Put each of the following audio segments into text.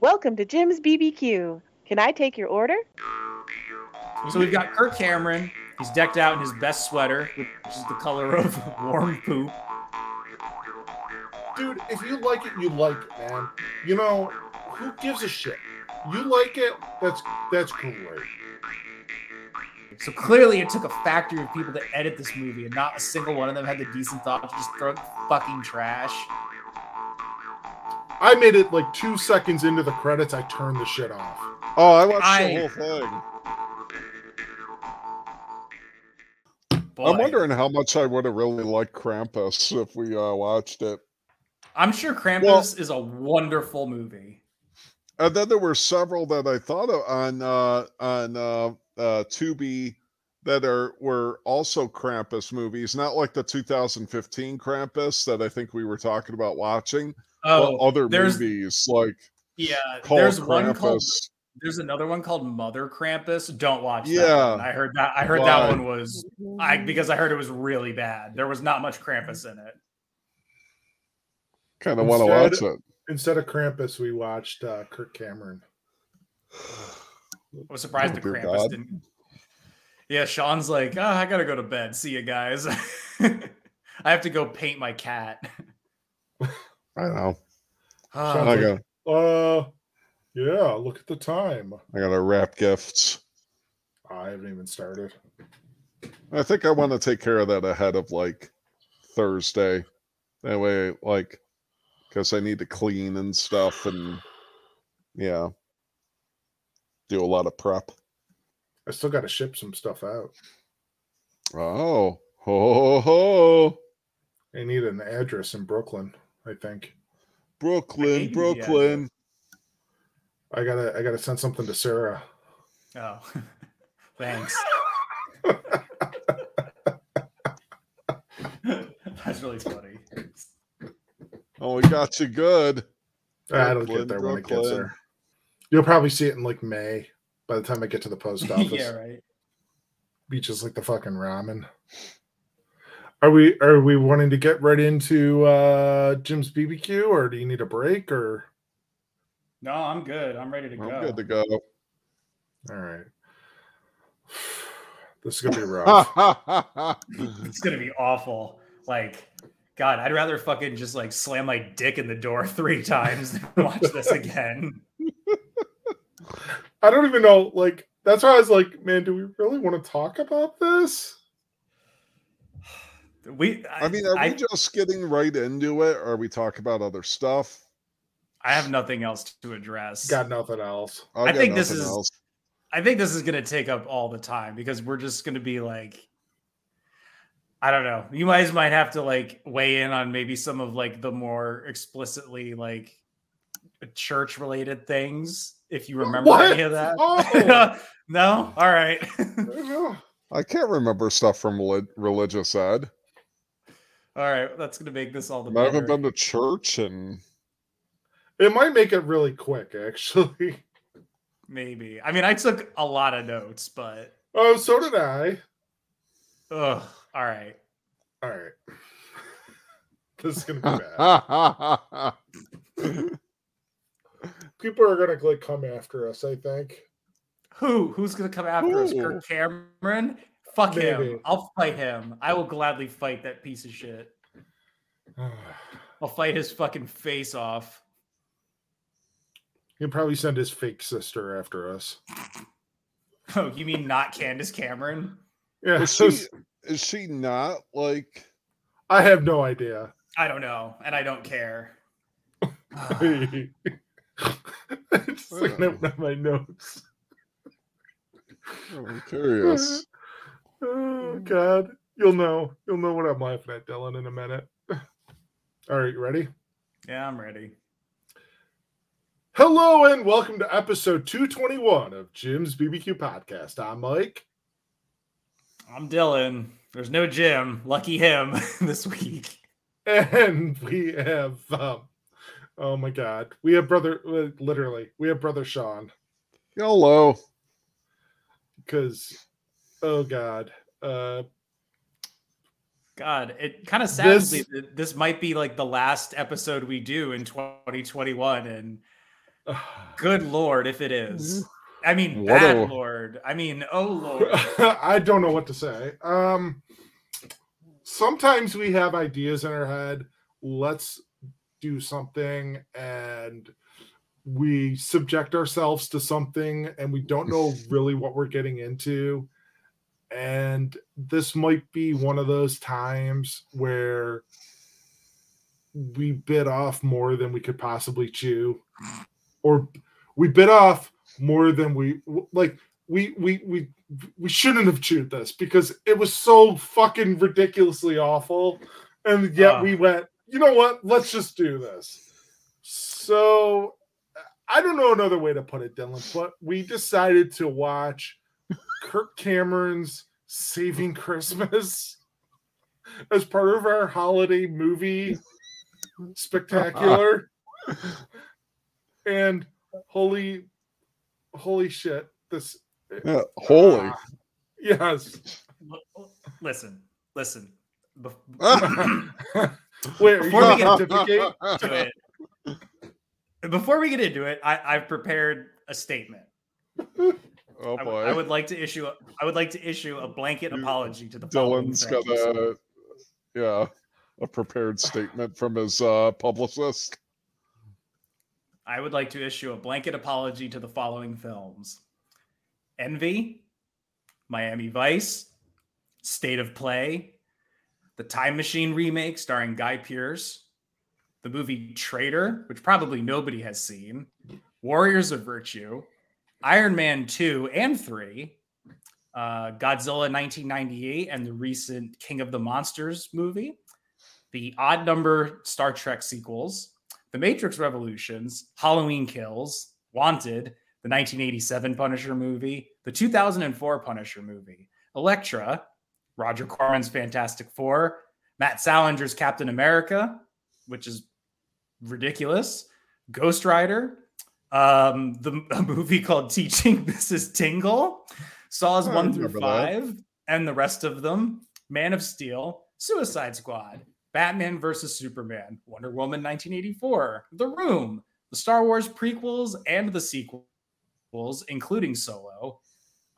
Welcome to Jim's BBQ. Can I take your order? So we've got Kirk Cameron. He's decked out in his best sweater, which is the color of warm poop. Dude, if you like it, you like it, man. You know, who gives a shit? You like it, that's that's great. So clearly, it took a factory of people to edit this movie, and not a single one of them had the decent thought to just throw it fucking trash. I made it like two seconds into the credits. I turned the shit off. Oh, I watched I- the whole thing. Boy, I'm wondering how much I would have really liked Krampus if we uh, watched it. I'm sure Krampus Well- is a wonderful movie. And then there were several that I thought of on uh, on uh, uh, Tubi that are were also Krampus movies, not like the 2015 Krampus that I think we were talking about watching, Oh, but other there's movies like yeah. called There's one called. There's another one called Mother Krampus. Don't watch that. Yeah. one. I heard that. I heard Why? that one was I because I heard it was really bad. There was not much Krampus in it. Kind of want to watch it. Instead of Krampus, we watched uh, Kirk Cameron. I was surprised Oh, the Krampus God. didn't. Yeah, Sean's like, oh, I gotta go to bed. See you guys. I have to go paint my cat. I know. Sounds I like- got Uh, yeah. Look at the time. I got to wrap gifts. I haven't even started. I think I want to take care of that ahead of like Thursday. That way, like, because I need to clean and stuff, and yeah, do a lot of prep. I still got to ship some stuff out. Oh, ho, ho, ho. I need an address in Brooklyn. I think Brooklyn, gave you the Brooklyn. I gotta I gotta send something to Sarah. oh, thanks. That's really funny. Oh, we got you good. Ah, That'll Brooklyn, get there when it gets there. You'll probably see it in like May by the time I get to the post office. yeah, right. Be just like the fucking ramen. Are we are we wanting to get right into uh Jim's BBQ or do you need a break or No, I'm good. I'm ready to I'm go. good to go. all right. This is gonna be rough. It's gonna be awful. Like, God, I'd rather fucking just like slam my dick in the door three times than watch this again. I don't even know, like that's why I was like, man, do we really want to talk about this? We, I mean, are I, we just getting right into it, or are we talking about other stuff? I have nothing else to address. Got nothing else. I've I think this is- else. I think this is going to take up all the time because we're just going to be like, I don't know. You guys might have to like weigh in on maybe some of like the more explicitly like church related things if you remember What? any of that. Oh. no, all right. I can't remember stuff from religious ed. All right, that's going to make this all the I haven't been to church and It might make it really quick, actually. Maybe. I mean, I took a lot of notes, but Oh, so did I. ugh. All right. All right. This is gonna be bad. People are gonna like come after us, I think. Who? Who's going to come after us? Who? Kirk Cameron? Fuck Maybe. him. I'll fight him. I will gladly fight that piece of shit. I'll fight his fucking face off. He'll probably send his fake sister after us. Oh, you mean not Candace Cameron? Yeah, is she is she not like I have no idea. I don't know, and I don't care. I'm just looking at my notes. I'm curious. Oh God, you'll know. You'll know what I'm laughing at, Dylan, in a minute. All right, you ready? yeah, I'm ready. Hello and welcome to episode 221 of Jim's BBQ podcast. I'm Mike. I'm Dylan. There's no Jim. Lucky him this week. And we have um oh my god. We have brother uh, literally, we have brother Sean Hello. because oh god. Uh God, it kind of saddens This- me that this might be like the last episode we do in 2021, and Good lord, if it is. I mean, What bad a- lord. I mean, oh lord. I don't know what to say. Um, sometimes we have ideas in our head. Let's do something, and we subject ourselves to something, and we don't know really what we're getting into. And this might be one of those times where we bit off more than we could possibly chew, or we bit off more than we like. We we we we shouldn't have chewed this because it was so fucking ridiculously awful. And yet Ah. we went, you know what? Let's just do this. So I don't know another way to put it, Dylan, but we decided to watch Kirk Cameron's Saving Christmas as part of our holiday movie spectacular. and holy holy shit, this Yeah, holy. Ah, yes. Listen, listen. Wait, Before we get pontificate? to it. Before we get into it, I, I've prepared a statement. Oh I, boy. I would like to issue. A, I would like to issue a blanket apology to the Dylan's got a yeah, a prepared statement from his uh publicist. I would like to issue a blanket apology to the following films: Envy, Miami Vice, State of Play, the Time Machine remake starring Guy Pearce, the movie Traitor, which probably nobody has seen, Warriors of Virtue, Iron Man 2 and 3, uh, Godzilla 1998 and the recent King of the Monsters movie, the odd number Star Trek sequels, The Matrix Revolutions, Halloween Kills, Wanted, the 1987 Punisher movie, the 2004 Punisher movie, Elektra, Roger Corman's Fantastic Four, Matt Salinger's Captain America, which is ridiculous, Ghost Rider, um, the a movie called Teaching Mrs. Tingle, Saws I 1 through remember that. 5, and the rest of them, Man of Steel, Suicide Squad, Batman versus Superman, Wonder Woman 1984, The Room, the Star Wars prequels and the sequels, including Solo,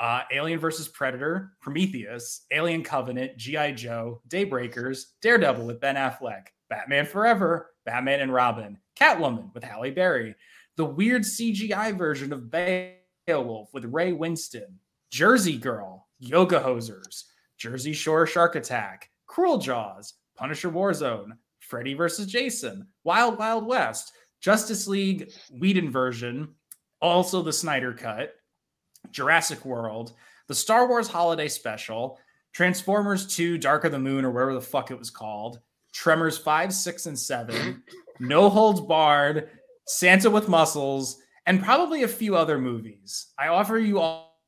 uh, Alien versus Predator, Prometheus, Alien Covenant, G.I. Joe, Daybreakers, Daredevil with Ben Affleck, Batman Forever, Batman and Robin, Catwoman with Halle Berry, the weird CGI version of Beowulf with Ray Winstone, Jersey Girl, Yoga Hosers, Jersey Shore Shark Attack, Cruel Jaws, Punisher Warzone, Freddy vs. Jason, Wild Wild West, Justice League Whedon version, also the Snyder Cut, Jurassic World, the Star Wars Holiday Special, Transformers 2 Dark of the Moon, or whatever the fuck it was called, Tremors 5, 6, and 7, No Holds Barred, Santa with Muscles, and probably a few other movies. I offer you all,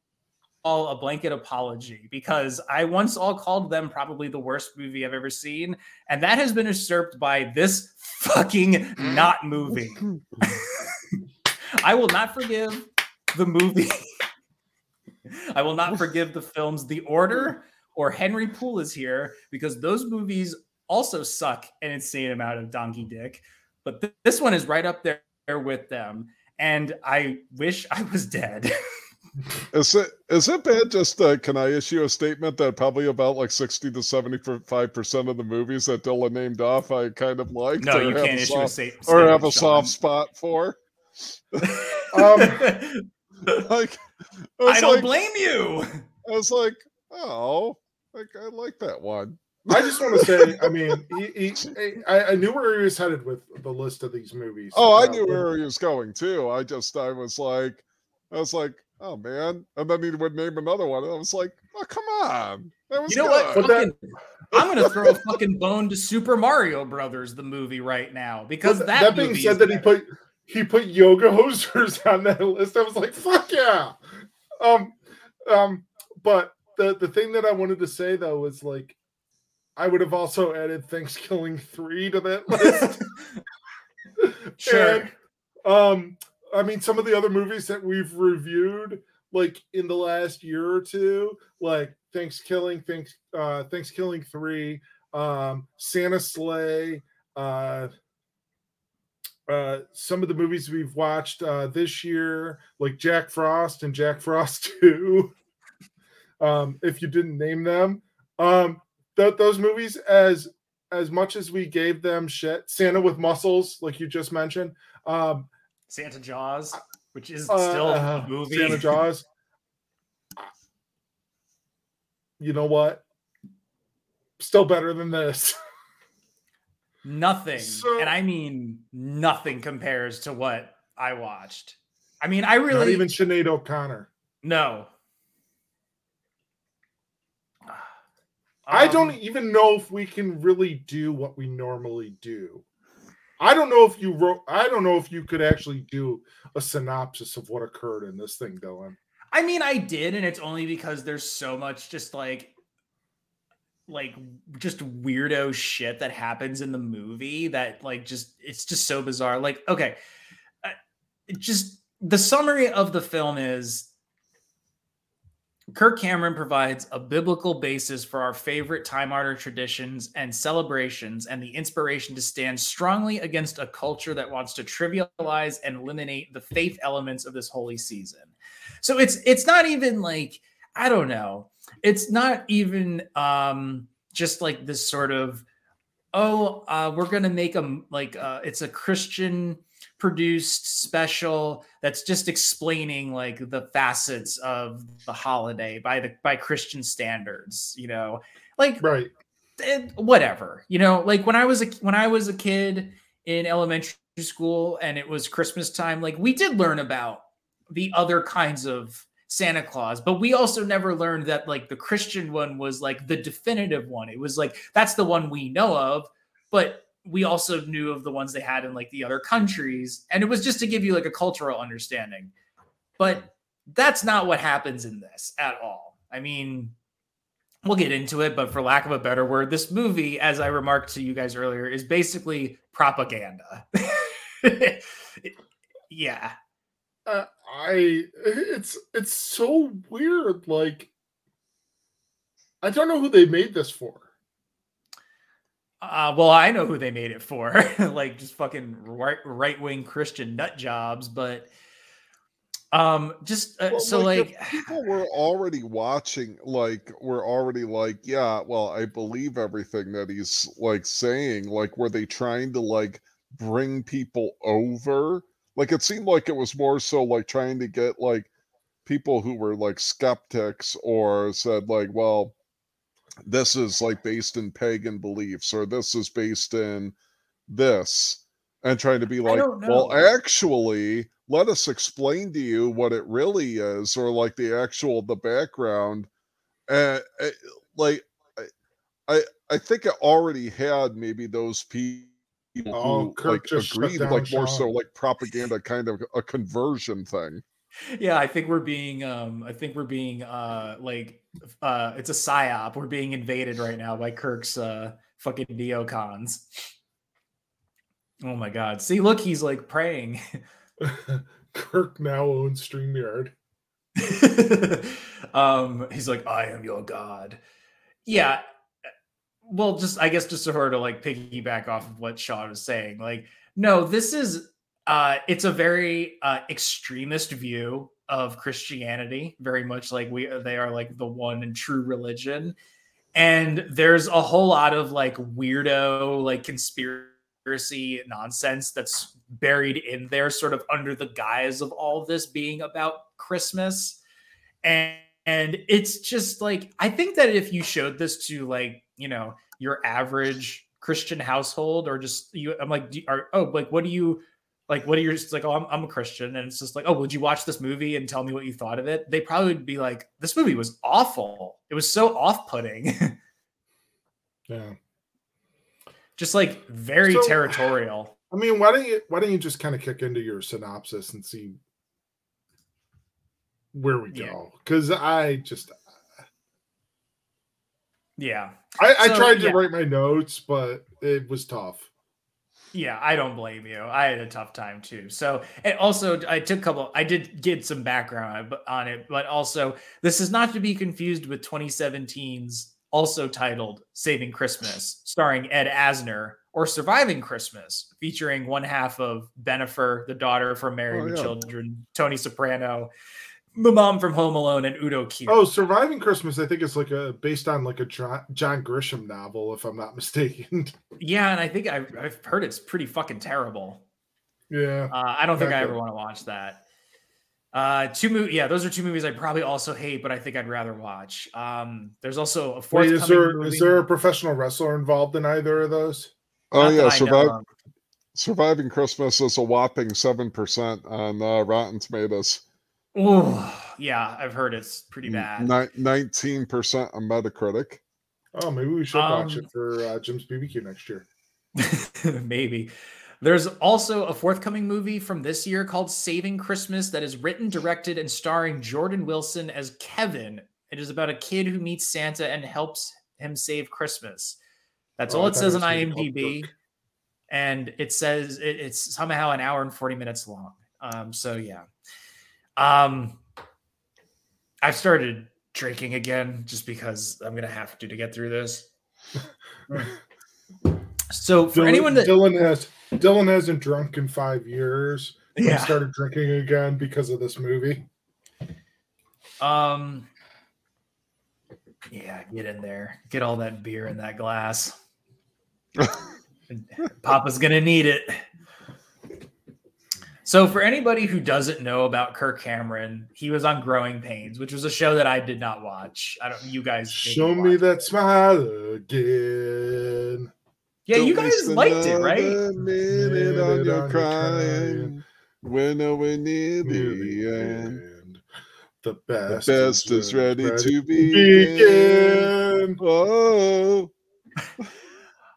all a blanket apology because I once all called them probably the worst movie I've ever seen, and that has been usurped by this fucking not movie. I will not forgive the movie. I will not forgive the films The Order or Henry Poole is here because those movies also suck an insane amount of donkey dick. But th- this one is right up there with them. And I wish I was dead. Is it is it bad? Just uh, can I issue a statement that probably about like sixty to seventy five percent of the movies that Dylan named off, I kind of like. no, you can't issue a statement. or have a soft Sean. spot for. Um, Like, I it's don't like, blame you. I was like, oh, like I like that one. I just want to say, I mean, he, he, I, I knew where he was headed with the list of these movies. Oh, I Uh, knew where he was going too. I just, I was like, I was like, oh man, and then he would name another one. And I was like, oh come on, that was You know what? good. But that- Fucking- I'm gonna throw a fucking bone to Super Mario Brothers, the movie, right now because that. that being said, that he put he put yoga hosers on that list. I was like, fuck yeah. Um, um, but the the thing that I wanted to say though was like, I would have also added Thanksgiving three to that list. Sure. And, um, I mean, some of the other movies that we've reviewed, like in the last year or two, like Thanksgiving, Thanks, uh, Thanksgiving three, um, Santa Sleigh, uh, uh, some of the movies we've watched uh, this year, like Jack Frost and Jack Frost 2. um, if you didn't name them, um, th- those movies, as as much as we gave them shit, Santa with muscles, like you just mentioned, um, Santa Jaws, which is uh, still uh, a movie. Santa Jaws. you know what? Still better than this. nothing, So- and I mean nothing compares to what I watched. I mean, I Not really even Sinead O'Connor. no. I don't Um, even know if we can really do what we normally do. I don't know if you wrote. I don't know if you could actually do a synopsis of what occurred in this thing, Dylan. I mean, I did, and it's only because there's so much just like, like just weirdo shit that happens in the movie that like just it's just so bizarre. Like, okay, uh, just the summary of the film is Kirk Cameron provides a biblical basis for our favorite time honored traditions and celebrations and the inspiration to stand strongly against a culture that wants to trivialize and eliminate the faith elements of this holy season. So it's it's not even like I don't know. It's not even um just like this sort of oh uh we're to make a like uh it's a Christian produced special that's just explaining like the facets of the holiday by the by Christian standards, you know. Like Right. eh, whatever you know like when i was a when i was a kid in elementary school and it was christmas time like we did learn about the other kinds of santa claus but we also never learned that like the christian one was like the definitive one it was like that's the one we know of but we also knew of the ones they had in like the other countries and it was just to give you like a cultural understanding but that's not what happens in this at all i mean we'll get into it, but for lack of a better word, this movie, as I remarked to you guys earlier, is basically propaganda. yeah. Uh, I. It's it's so weird. Like, I don't know who they made this for. Uh, well, I know who they made it for, like just fucking right right wing Christian nut jobs, but um, just uh, Well, so if like, people were already watching, like, we're already like, yeah, well, I believe everything that he's like saying. Like, were they trying to like bring people over? Like, it seemed like it was more so like trying to get like people who were like skeptics or said like, well, this is like based in pagan beliefs or this is based in this and trying to be like well actually let us explain to you what it really is or like the actual the background and uh, like I, I i think it already had maybe those people Oh, who like agreed like more so like propaganda kind of a conversion thing yeah, I think we're being, um, I think we're being, uh, like, uh, it's a psyop. We're being invaded right now by Kirk's, uh, fucking neocons. Oh my god! See, look, he's like praying. Kirk now owns StreamYard. um, he's like, I am your god. Yeah. Well, just I guess just to her to like piggyback off of what Sean was saying. Like, no, this is uh it's a very uh extremist view of Christianity, very much like we they are like the one and true religion. And there's a whole lot of like weirdo, like conspiracy nonsense that's buried in there, sort of under the guise of all this being about Christmas. And and it's just like I think that if you showed this to like, you know, your average Christian household or just you I'm like are oh like what do you like what are your it's like oh I'm, I'm a christian and it's just like oh would you watch this movie and tell me what you thought of it they probably would be like this movie was awful it was so off-putting Yeah. just like very So- territorial I mean, why don't you why don't you just kind of kick into your synopsis and see where we Yeah. go? Because I just uh, yeah I, I So, tried to yeah. write my notes, but it was tough. Yeah i don't blame you. I had a tough time too. So and also i took a couple i did get some background on it but also this is not to be confused with 2017's also titled saving christmas starring ed asner or Surviving Christmas, featuring one half of Bennifer, the daughter from Married Oh, with yeah. Children, Tony Soprano, the mom from Home Alone, and Udo Kier. Oh, Surviving Christmas, I think it's like a based on like a John, John Grisham novel, if I'm not mistaken. yeah, and I think I've, I've heard it's pretty fucking terrible. yeah. Uh, I don't think I Okay. ever want to watch that. Uh, two movies, yeah, those are two movies I probably also hate, but I think I'd rather watch. Um, there's also a fourth. Wait, is there is there a professional wrestler involved in either of those? Oh yeah, survive, surviving Christmas is a whopping seven percent on uh, Rotten Tomatoes, Oh, yeah, I've heard it's pretty bad. nineteen percent on Metacritic. Oh, maybe we should watch Um, it for uh, Jim's BBQ next year. Maybe. There's also a forthcoming movie from this year called Saving Christmas that is written, directed, and starring Jordan Wilson as Kevin. It is about a kid who meets Santa and helps him save Christmas. That's Oh, all it says it on was gonna be called IMDb. And it says it- it's somehow an hour and 40 minutes long. Um, so yeah. Um I've started drinking again just because I'm gonna have to to get through this. So for Dylan, anyone that Dylan has Dylan hasn't drunk in five years. He yeah, started drinking again because of this movie. um, yeah, get in there, get all that beer in that glass. Papa's gonna need it. So, for anybody who doesn't know about Kirk Cameron, he was on Growing Pains, which was a show that I did not watch. I don't. You guys Show me watched that smile again. Yeah, you Don't guys liked it, right? another Minute Minute on on your your crying. crying. We're nowhere near Near the end. end. The The best, best is ready to to begin. begin. Oh,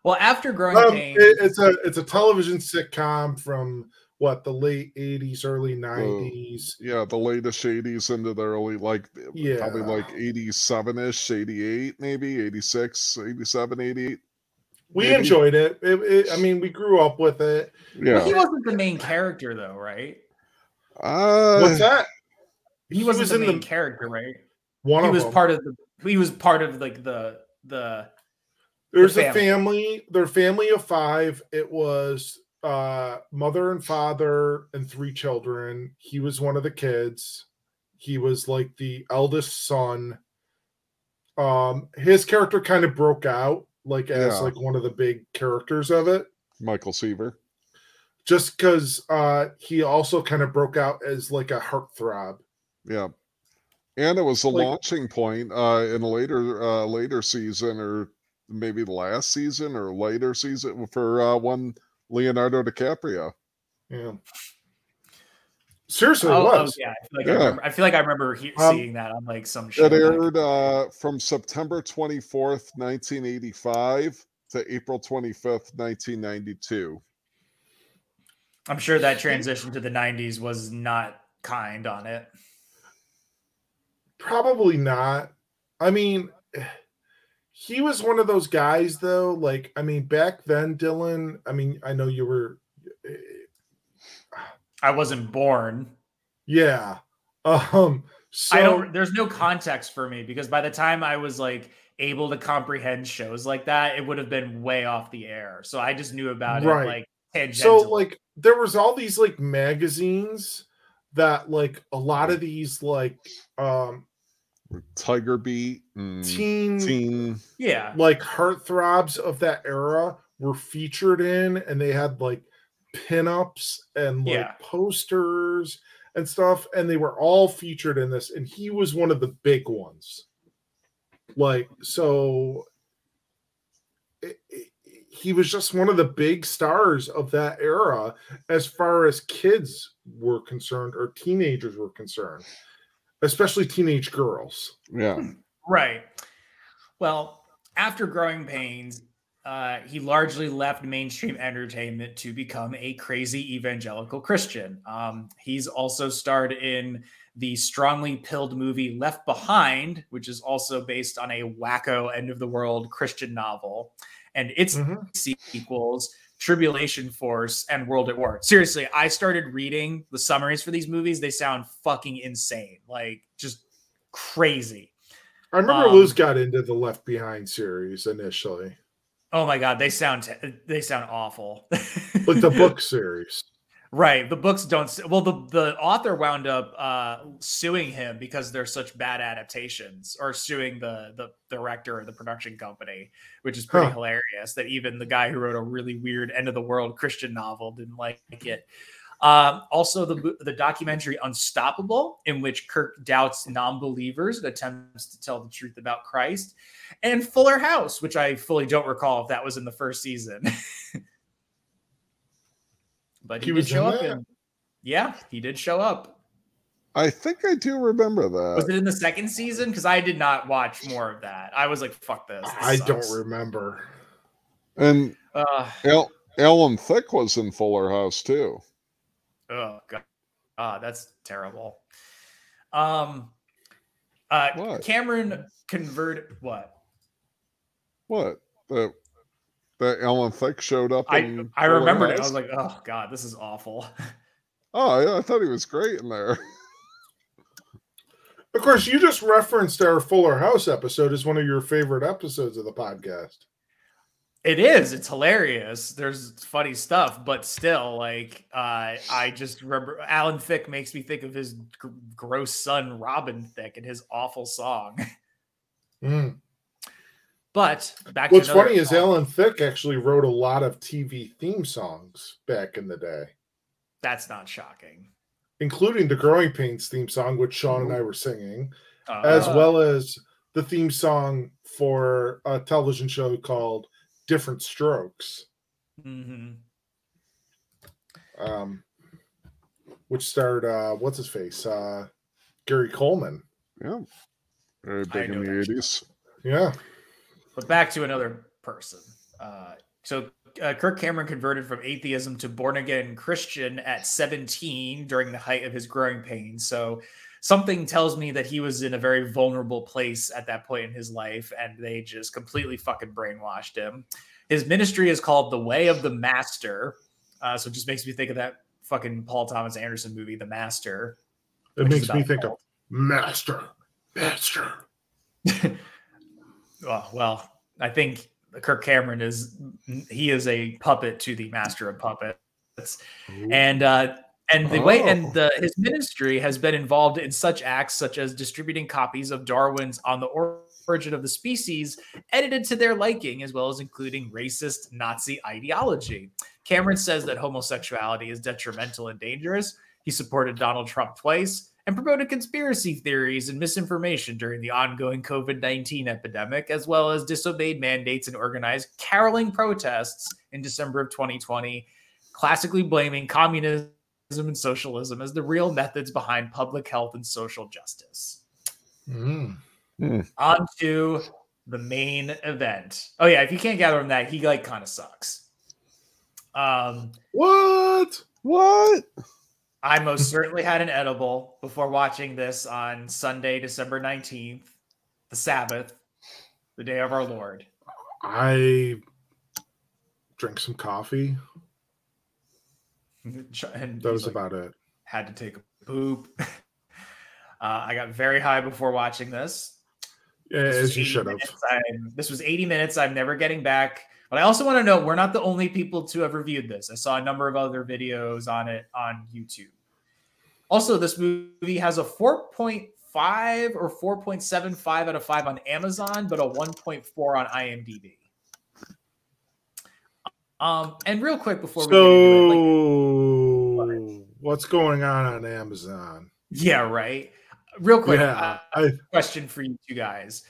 Well, after Growing Um, Pains, it- it's a it's a television sitcom from what the late '80s, early '90s. yeah, the latest 80s into the early, like, Yeah. probably like 87 ish, 88, maybe 86, 87, 88. we maybe. enjoyed it. It, it. I mean, we grew up with it. Yeah. he wasn't the main character, though, right? Uh, What's that? He wasn't was the in main the- character, right? One he of was them. part of the. He was part of like the the. There's the a family. Their family of five. It was uh mother and father and three children. He was one of the kids. He was like the eldest son. Um, his character kind of broke out like as Yeah. like one of the big characters of it. Michael Seaver. just because uh he also kind of broke out as like a heartthrob. Yeah. And it was a Like- launching point uh, in a later uh, later season, or maybe the last season or later season for uh, one Leonardo DiCaprio. Yeah. Seriously, Oh, it oh, was. yeah, I feel like Yeah. I remember. I feel like I remember he- Um, seeing that on like some show. It back- aired uh, from September 24th, 1985 to April 25th, 1992. I'm sure that transition to the '90s was not kind on it. Probably not. I mean, he was one of those guys, though. Like, I mean, back then, Dylan. I mean, I know you were. eh, I wasn't born. Yeah. Um. So I don't. There's no context for me because by the time I was like able to comprehend shows like that, it would have been way off the air. So I just knew about Right. it like so like there was all these like magazines that like a lot of these like um Tiger Beat teen Teen. yeah, like heartthrobs of that era were featured in and they had like pinups and like Yeah. posters and stuff and they were all featured in this and he was one of the big ones like so it- it- he was just one of the big stars of that era as far as kids were concerned or teenagers were concerned especially teenage girls Yeah. right. Well, after Growing Pains, uh, he largely left mainstream entertainment to become a crazy evangelical Christian. Um, he's also starred in the strongly pilled movie Left Behind, which is also based on a wacko end of the world Christian novel, and its Mhm. sequels, Tribulation Force and World at War. Seriously, I started reading the summaries for these movies. They sound fucking insane, like just crazy. I remember Um, Luz got into the Left Behind series initially. Oh my god, they sound t- they sound awful. like the book series. Right. The books don't. Well, the the author wound up uh, suing him because they're such bad adaptations, or suing the the director or the production company, which is pretty Huh. hilarious. That even the guy who wrote a really weird end of the world Christian novel didn't like it. Um, also, the the documentary Unstoppable, in which Kirk doubts non-believers and attempts to tell the truth about Christ, and Fuller House, which I fully don't recall if that was in the first season. but he, He did was show in up that? in. Yeah, he did show up. I think I do remember that. Was it in the second season? Because I did not watch more of that. I was like, "Fuck this." this I don't remember. And Uh, Al- Alan Thicke was in Fuller House too. oh god, ah, that's terrible. Um, uh, What? Cameron convert what? What? That that Alan Thicke showed up. I I Fuller remembered it. I was like, "Oh god, this is awful." oh, yeah, I thought he was great in there. Of course, you just referenced our Fuller House episode as one of your favorite episodes of the podcast. It is. It's hilarious. There's funny stuff, but still, like, uh, I just remember Alan Thicke makes me think of his gr- gross son Robin Thicke and his awful song. Mm. But back. What's to another funny is. Alan Thicke actually wrote a lot of TV theme songs back in the day, That's not shocking. including the Growing Pains theme song, which Sean and I were singing, Uh, as well as the theme song for a television show called Diff'rent Strokes, mhm. um, which starred uh, what's his face, uh, Gary Coleman. yeah, very big know in the that show. eighties. Yeah, But back to another person. Uh, so uh, Kirk Cameron converted from atheism to born again Christian at 17 during the height of his growing pains. So something tells me that he was in a very vulnerable place at that point in his life, and they just completely fucking brainwashed him. His ministry is called The Way of the Master. Uh, so it just makes me think of that fucking Paul Thomas Anderson movie, The Master. it makes me think of Master, Master. Oh, well, I think Kirk Cameron is he is a puppet to the master of puppets, and uh, and the way Oh. and the, his ministry has been involved in such acts such as distributing copies of Darwin's On the Origin of the Species, edited to their liking, as well as including racist Nazi ideology. Cameron says that homosexuality is detrimental and dangerous. He supported Donald Trump twice and promoted conspiracy theories and misinformation during the ongoing COVID 19 epidemic, as well as disobeyed mandates and organized caroling protests in December of 2020, classically blaming communism and socialism as the real methods behind public health and social justice. Mm. On to the main event. Oh, yeah, if you can't gather from that, he like kind of sucks. Um, What? What? I most certainly had an edible before watching this on Sunday, December 19th, the Sabbath, the day of our Lord. I drank some coffee. And That was like, about it. had to take a poop. Uh, I got very high before watching this. Yeah, This as you 80 should have. this was 80 minutes. I'm never getting back. But I also want to note we're not the only people to have reviewed this. I saw a number of other videos on it on YouTube. Also, this movie has a 4.5 or 4.75 out of 5 on Amazon, but a 1.4 on IMDb. Um, and real quick before we get into it, like, So, what's going on on Amazon? yeah, right. Real quick, yeah, uh, I, question for you two guys.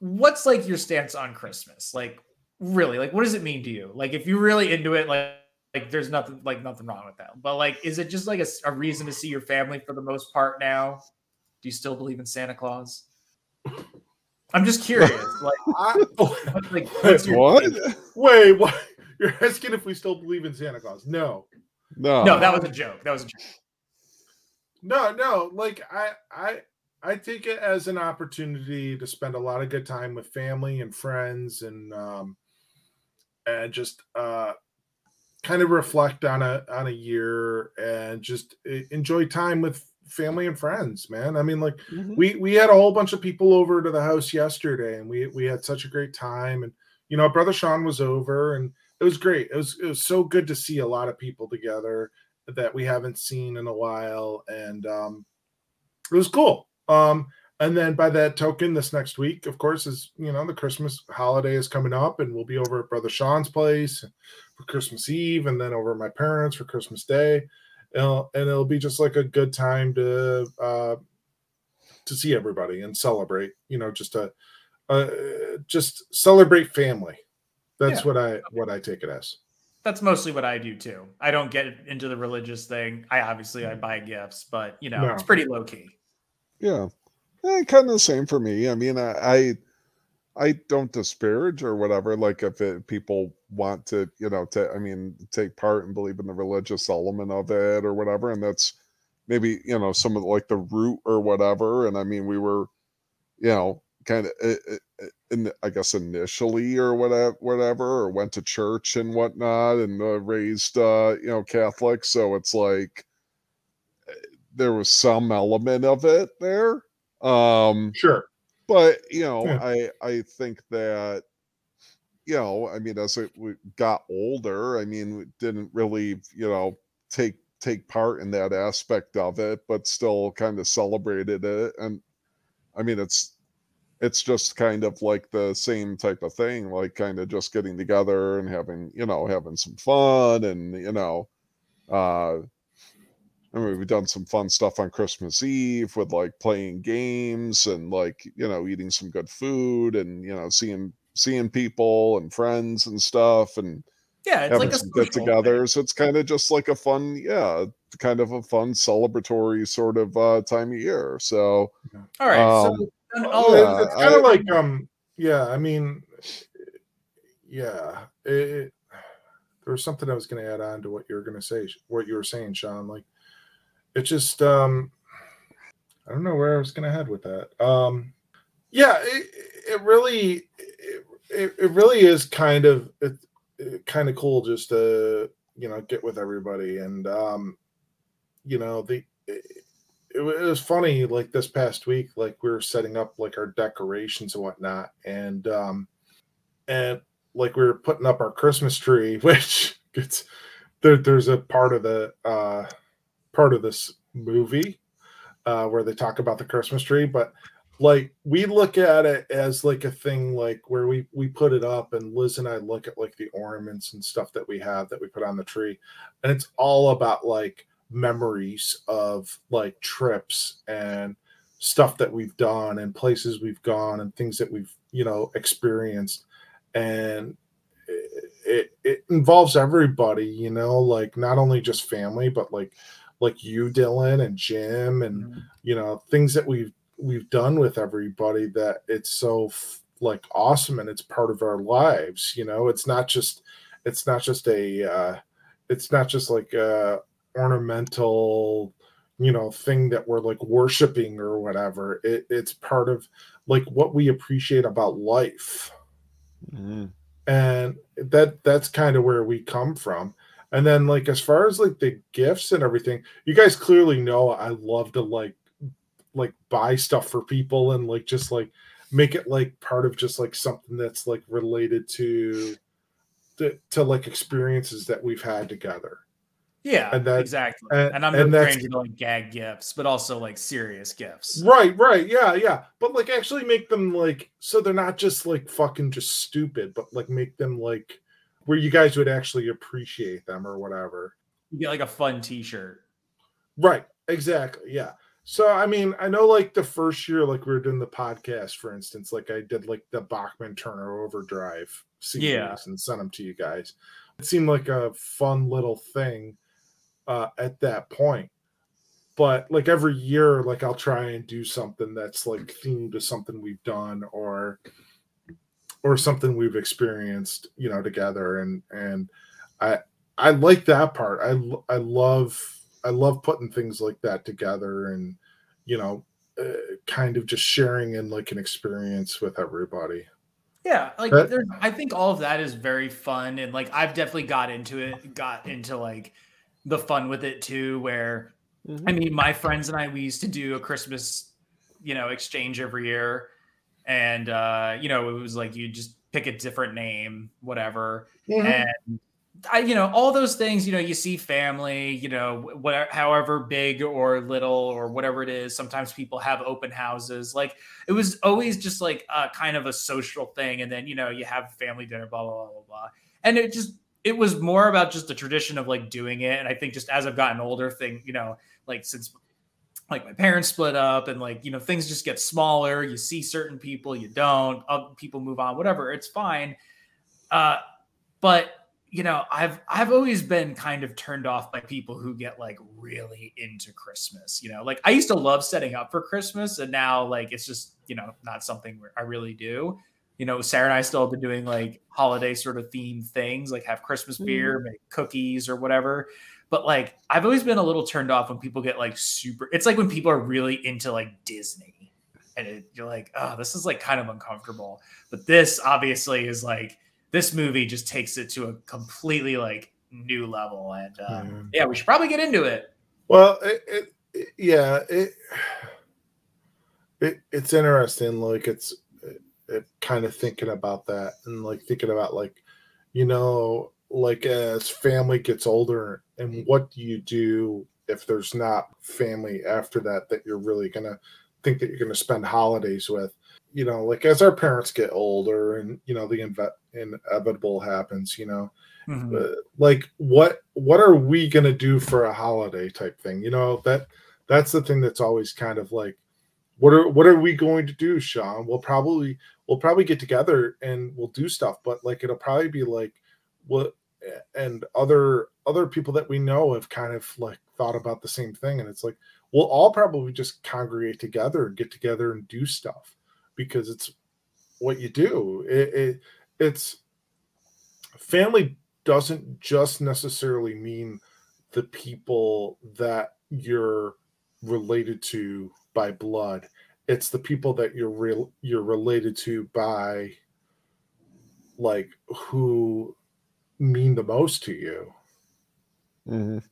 What's like your stance on Christmas? Like really, like what does it mean to you? Like if you're really into it, like like there's nothing like nothing wrong with that. But like is it just like a reason to see your family for the most part now? Do you still believe in Santa Claus? I'm just curious. Like, I what's, like what's your What? take? wait, what? You're asking if we still believe in Santa Claus? No, No. No, that was a joke. That was a joke. no, no. Like I, I, I take it as an opportunity to spend a lot of good time with family and friends, and um, and just uh, kind of reflect on a on a year and just enjoy time with family and friends. Man, I mean, like. Mhm. we we had a whole bunch of people over to the house yesterday and we we had such a great time and you know, brother Sean was over, and it was great. It was it was so good to see a lot of people together that we haven't seen in a while, and um, it was cool. Um, and then by that token, this next week, of course, is you know the Christmas holiday is coming up, and we'll be over at Brother Sean's place for Christmas Eve, and then over at my parents for Christmas Day, and it'll, and it'll be just like a good time to uh, to see everybody and celebrate. You know, just a uh, just celebrate family. That's Yeah. what I what I take it as. That's mostly what I do too. I don't get into the religious thing. I obviously I buy gifts, but you know, No. it's pretty low key. Yeah, eh, kind of the same for me. I mean, I, I I don't disparage or whatever. Like if it, people want to, you know, to I mean, take part and believe in the religious element of it or whatever, and that's maybe you know some of like the root or whatever. And I mean, we were, you know, kind of in I guess initially or whatever, whatever, or went to church and whatnot, and uh, raised uh, you know Catholic. So it's like eh, there was some element of it there. Um, Sure. but you know Yeah. i i think that you know i mean as it got older i mean didn't really you know take take part in that aspect of it but still kind of celebrated it and i mean it's it's just kind of like the same type of thing like kind of just getting together and having you know having some fun and you know uh I mean, we've done some fun stuff on Christmas Eve with like playing games and like you know eating some good food and you know seeing seeing people and friends and stuff and Yeah, it's having like a some get together. thing. togethers. It's kind of just like a fun, yeah, kind of a fun celebratory sort of uh time of year. So All right, Um, so then yeah, it's kind of like um yeah i mean yeah it, it- there was something i was going to add on to what you were going to say what you were saying sean like it just um i don't know where i was going to head with that um yeah it, it really it, it, really is kind of it, it kind of cool just to you know get with everybody and um you know the it, it it was funny like this past week like we were setting up like our decorations and whatnot and um and like we were putting up our christmas tree which it's there, there's a part of the uh part of this movie uh where they talk about the christmas tree but like we look at it as like a thing like where we we put it up and liz and i look at like the ornaments and stuff that we have that we put on the tree. And it's all about like memories of like trips and stuff that we've done and places we've gone and things that we've you know experienced. And it, it, it involves everybody you know like not only just family but like like you dylan and jim and mm-hmm. you know things that we've we've done with everybody that it's so like awesome and it's part of our lives you know? It's not just it's not just a uh it's not just like a ornamental you know thing that we're like worshiping or whatever. It, it's part of like what we appreciate about life. Mm, and that that's kind of where we come from. And then like as far as like the gifts and everything you guys clearly know i love to like like buy stuff for people and like just like make it like part of just like something that's like related to to, to like experiences that we've had together yeah, and that- exactly. and- And, I'm and to like gag gifts, but also like serious gifts. right right yeah yeah but like actually make them like so they're not just like fucking just stupid but like make them like where you guys would actually appreciate them or whatever You get like a fun T-shirt. Right. Exactly. Yeah. So I mean, I know like the first year, like we were doing the podcast, for instance, like I did like the Bachman Turner Overdrive CDs Yeah. and sent them to you guys. It seemed like a fun little thing uh, at that point. But like every year, like I'll try and do something that's like themed to something we've done or or something we've experienced, you know, together. And and I I like that part. I I love I love putting things like that together and you know uh, kind of just sharing in like an experience with everybody. Yeah, like That- there's I think all of that is very fun and like I've definitely got into it, got into like the fun with it too where I mean my friends and I we used to do a Christmas, you know, exchange every year and uh you know it was like you just pick a different name, whatever. Mhm. And I, you know, all those things, you know, you see family, you know, whatever, however big or little or whatever it is. Sometimes people have open houses. Like it was always just like a kind of a social thing. And then, you know, you have family dinner, blah, blah, blah, blah, blah. And it just, it was more about just the tradition of like doing it. And I think just as I've gotten older, thing, you know, like since like my parents split up and like, you know, things just get smaller. You see certain people, you don't, people move on, whatever. It's fine. Uh, but you know, I've I've always been kind of turned off by people who get like really into Christmas. You know, like I used to love setting up for Christmas, and now like it's just you know not something I really do. You know, Sarah and I still have been doing like holiday sort of themed things, like have Christmas beer, mm-hmm. make cookies or whatever. But like I've always been a little turned off when people get like super. It's like when people are really into like Disney, and it, you're like, oh, this is like kind of uncomfortable. But this obviously is like this movie just takes it to a completely like new level and um, yeah we should probably get into it Well, it, it, it- yeah, it, it it's interesting. Like it's it, it kind of thinking about that and like thinking about like, you know, like as family gets older, and what do you do if there's not family after that that you're really gonna think that you're gonna spend holidays with? You know, like as our parents get older, and you know the inve- inevitable happens. You know, uh, like what what are we gonna do for a holiday type thing? You know that that's the thing that's always kind of like what are what are we going to do sean? We'll probably we'll probably get together and we'll do stuff but like it'll probably be like what and other other people that we know have kind of like thought about the same thing and it's like we'll all probably just congregate together and get together and do stuff because it's what you do. It, it it's family doesn't just necessarily mean the people that you're related to by blood it's the people that you're real you're related to by like who mean the most to you Mhm.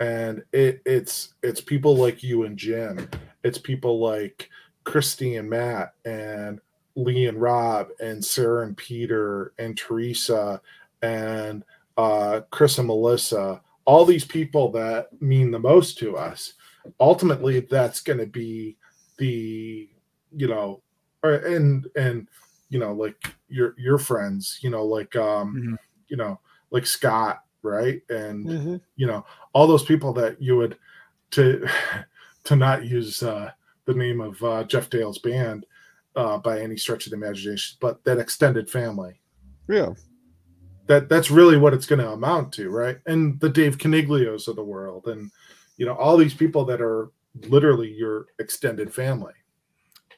and it it's it's people like you and Jim. It's people like Christy and Matt and Lee and Rob and Sarah and Peter and Teresa and uh, Chris and Melissa. All these people that mean the most to us. Ultimately, that's going to be the you know, or, and and you know like your your friends. You know like um Mhm. you know like Scott right and Mhm. you know all those people that you would to to not use uh the name of uh jeff dale's band uh by any stretch of the imagination but that extended family. Yeah. that that's really what it's going to amount to right? And the dave caniglios of the world and you know all these people that are literally your extended family.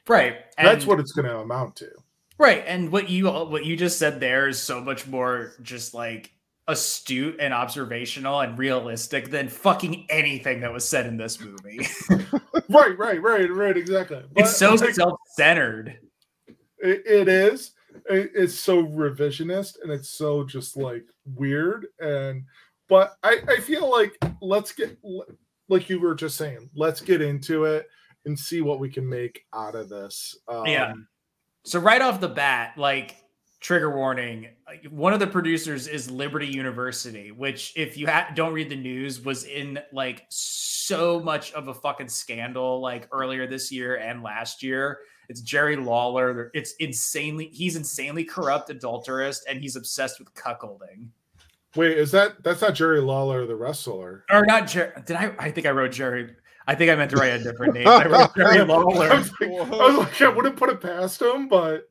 Right that's what it's going to amount to. Right and what you what you just said there is so much more just like astute and observational and realistic than fucking anything that was said in this movie right right right right exactly But, it's so like, self-centered It, it is. It- it's so revisionist and it's so just like weird. And but I, I feel like let's get like you were just saying, let's get into it and see what we can make out of this. Um, Yeah. So right off the bat, like trigger warning, one of the producers is Liberty University, which if you ha- don't read the news was in like so much of a fucking scandal like earlier this year and last year. It's Jerry Lawler. It's insanely he's insanely corrupt, adulterous, and he's obsessed with cuckolding. Wait, is that that's not Jerry Lawler, the wrestler? Or not Jerry. Did I? I think I wrote Jerry. I think I meant to write a different name. I wrote Jerry I Lawler. was, like, I was like, I wouldn't put it past him, but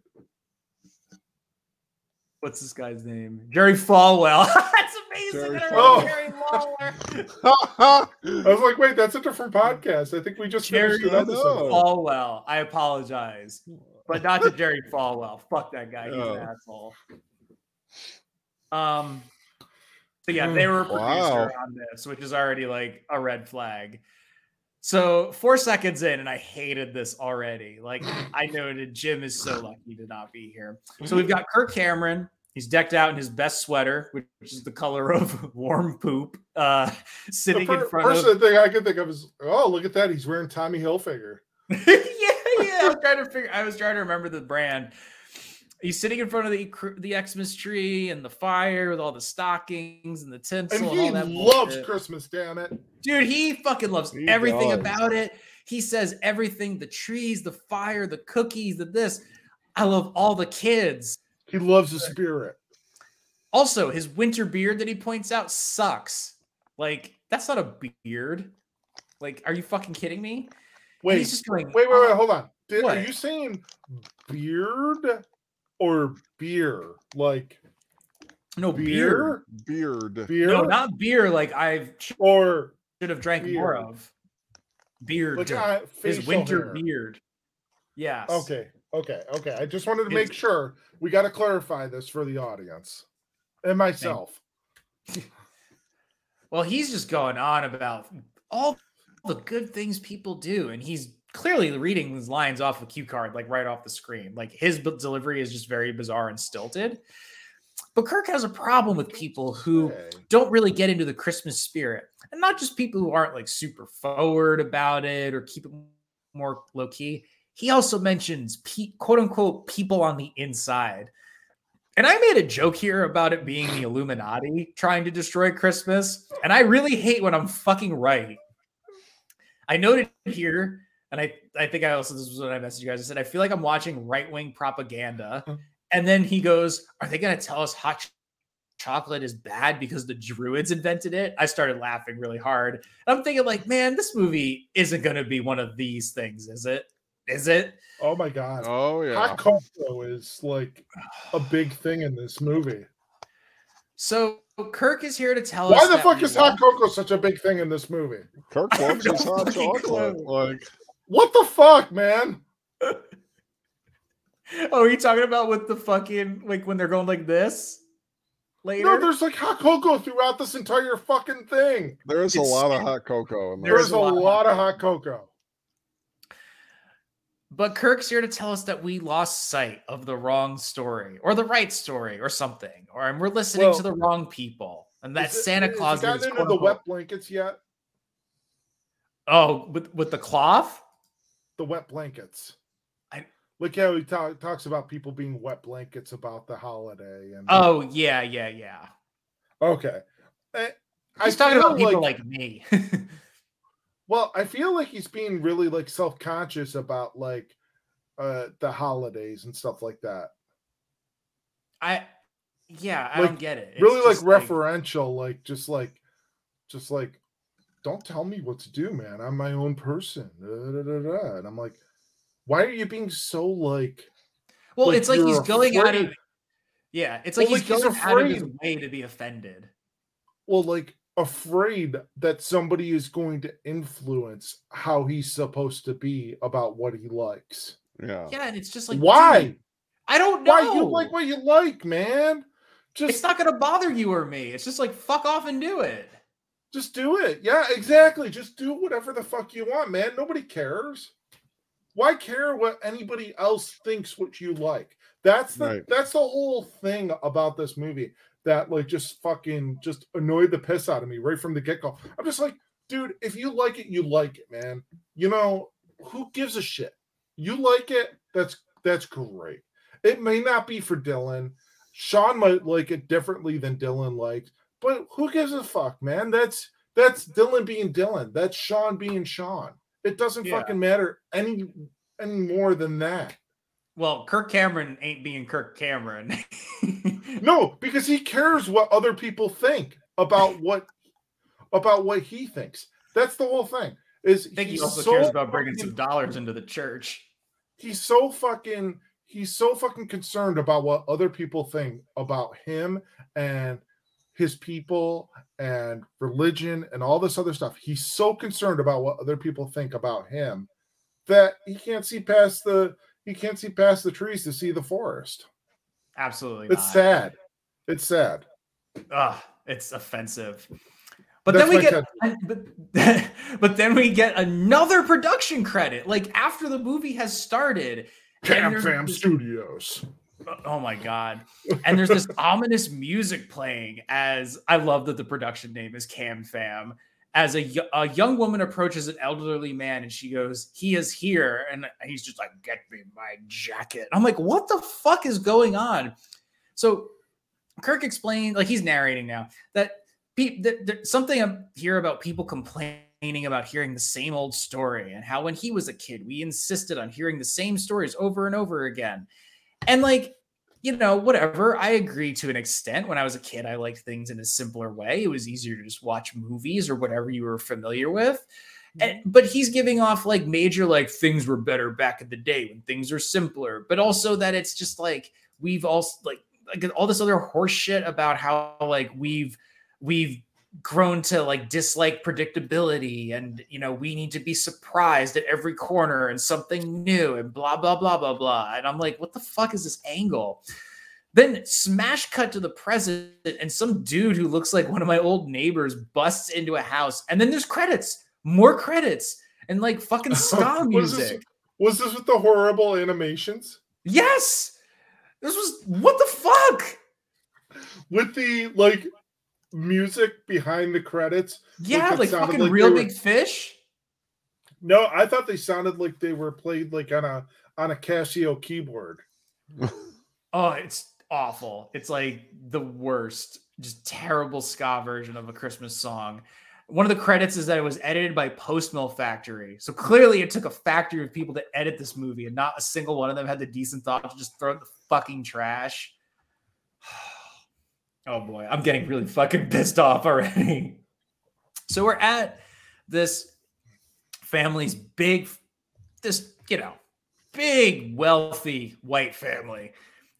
What's this guy's name? Jerry Falwell. That's amazing. Jerry I Falwell. Jerry I was like, wait, that's a different podcast. I think we just Jerry finished an episode. Falwell. I apologize, but not to Jerry Falwell. Fuck that guy. He's Oh. an asshole. Um. So yeah, they were a producer Wow. on this, which is already like a red flag. So four seconds in, and I hated this already. Like I noted, Jim is so lucky to not be here. So we've got Kirk Cameron. He's decked out in his best sweater, which is the color of warm poop, uh, The sitting fir- in front first of. The thing I can think of is, oh, look at that. He's wearing Tommy Hilfiger. yeah, yeah. I was trying to figure. I was trying to remember the brand. he's sitting in front of the the Xmas tree and the fire with all the stockings and the tinsel And and, he all that loves bullshit. Christmas, damn it. Dude, he fucking loves He everything does. about it. He says everything the trees, the fire, the cookies, the this. I love all the kids. He loves the spirit. Also, his winter beard that he points out sucks. Like, that's not a beard. Like, are you fucking kidding me? And Wait, he's just going, wait, wait, wait, hold on. Did, are you saying beard or beer? Like no beer. beer? Beard. Beer? No, not beer. Like I should or should have drank more of. Beard. like uh, his winter hair. beard. Yes. Okay, okay, okay. I just wanted to It's- make sure we got to clarify this for the audience and myself. Well, he's just going on about all the good things people do, and he's clearly reading these lines off a cue card, like right off the screen. Like his delivery is just very bizarre and stilted. But Kirk has a problem with people who don't really get into the Christmas spirit, and not just people who aren't like super forward about it or keep it more low key. He also mentions pe- quote unquote people on the inside. And I made a joke here about it being the Illuminati trying to destroy Christmas. And I really hate when I'm fucking right. I noted here, and I, I think I also, this was what I messaged you guys. I said, I feel like I'm watching right wing propaganda. Mm-hmm. And then he goes, Are they going to tell us hot ch- chocolate is bad because the Druids invented it? I started laughing really hard. And I'm thinking, like, man, this movie isn't going to be one of these things, is it? Is it? Oh my god. Oh yeah. Hot cocoa is like a big thing in this movie. So Kirk is here to tell us. Why the fuck is one- hot cocoa such a big thing in this movie? Kirk I loves his hot fucking chocolate. Like What the fuck, man? Oh, are you talking about with the fucking like when they're going like this later? No, there's like hot cocoa throughout this entire fucking thing. there is a lot of hot cocoa in There There's a a lot of lot of hot cocoa. But Kirk's here to tell us that we lost sight of the wrong story or the right story or something, or and we're listening Well, to the wrong people, and that Is Santa it Claus. gotten is into the wet blankets yet? Oh, with with the cloth. The wet blankets. I- Look how he ta- talks about people being wet blankets about the holiday and Oh yeah, yeah, yeah. okay. Eh, I He's talking about people like me. Well, I feel like he's being really like self-conscious about like uh the holidays and stuff like that. I yeah, I Like, don't get it. It's really like referential, like just like just like don't tell me what to do, man. I'm my own person. Da, da, da. And I'm like, why are you being so like Well, like it's like he's you're going out of yeah, it's like Well, he's like, he's going out of his way to be offended. well like afraid that somebody is going to influence how he's supposed to be about what he likes. Yeah. Yeah, and it's just like why? dude, I don't know. Why you like what you like, man? Just it's not gonna bother you or me. It's just like fuck off and do it. Just do it. Yeah, exactly. Just do whatever the fuck you want, man. Nobody cares. Why care what anybody else thinks what you like? That's the Right. that's the whole thing about this movie that like just fucking just annoyed the piss out of me right from the get-go. I'm just like, dude, if you like it, you like it, man. You know, who gives a shit? You like it, that's that's great. It may not be for Dylan. Sean might like it differently than Dylan likes, but who gives a fuck, man? That's that's Dylan being Dylan. That's Sean being Sean. It doesn't Yeah. fucking matter any any more than that. Well, Kirk Cameron ain't being Kirk Cameron. No, because he cares what other people think about what about what he thinks. That's the whole thing. Is I think he also so cares about bringing fucking- some dollars into the church. he's so fucking he's so fucking concerned about what other people think about him and his people and religion and all this other stuff. He's so concerned about what other people think about him that he can't see past the he can't see past the trees to see the forest. Absolutely It's not. sad. It's sad. Ugh, it's offensive. But That's then we get, but, but then we get another production credit, like after the movie has started. Cam Fam Studios. Uh, oh my god! And there's this ominous music playing. As I love that the production name is Cam Fam, as a, a young woman approaches an elderly man and she goes, He is here. And he's just like, Get me my jacket. I'm like, What the fuck is going on? So Kirk explained, like, he's narrating now that, pe- that, that something I hear about people complaining about hearing the same old story and how when he was a kid, we insisted on hearing the same stories over and over again. And like, you know, whatever. I agree to an extent. When I was a kid, I liked things in a simpler way. It was easier to just watch movies or whatever you were familiar with. And, mm-hmm. but he's giving off like major like things were better back in the day when things are simpler, but also that it's just like we've all like like all this other horseshit about how like we've we've grown to like dislike predictability and you know we need to be surprised at every corner and something new and blah blah blah blah blah. And i'm like what the fuck is this angle? Then smash cut to the present and some dude who looks like one of my old neighbors busts into a house. And then there's credits more credits and like fucking ska Was this- music. Was this with the horrible animations? yes! This was what the fuck? With the like music behind the credits? yeah it like sounded fucking like real they were- big fish No, I thought they sounded like they were played like on a on a Casio keyboard. Oh, it's awful. It's like the worst, just terrible ska version of a Christmas song. One of the credits is that it was edited by Post Mill Factory. So clearly it took a factory of people to edit this movie, and not a single one of them had the decent thought to just throw it in the fucking trash. Oh boy, I'm getting really fucking pissed off already. So we're at this family's big, this, you know, big, wealthy white family.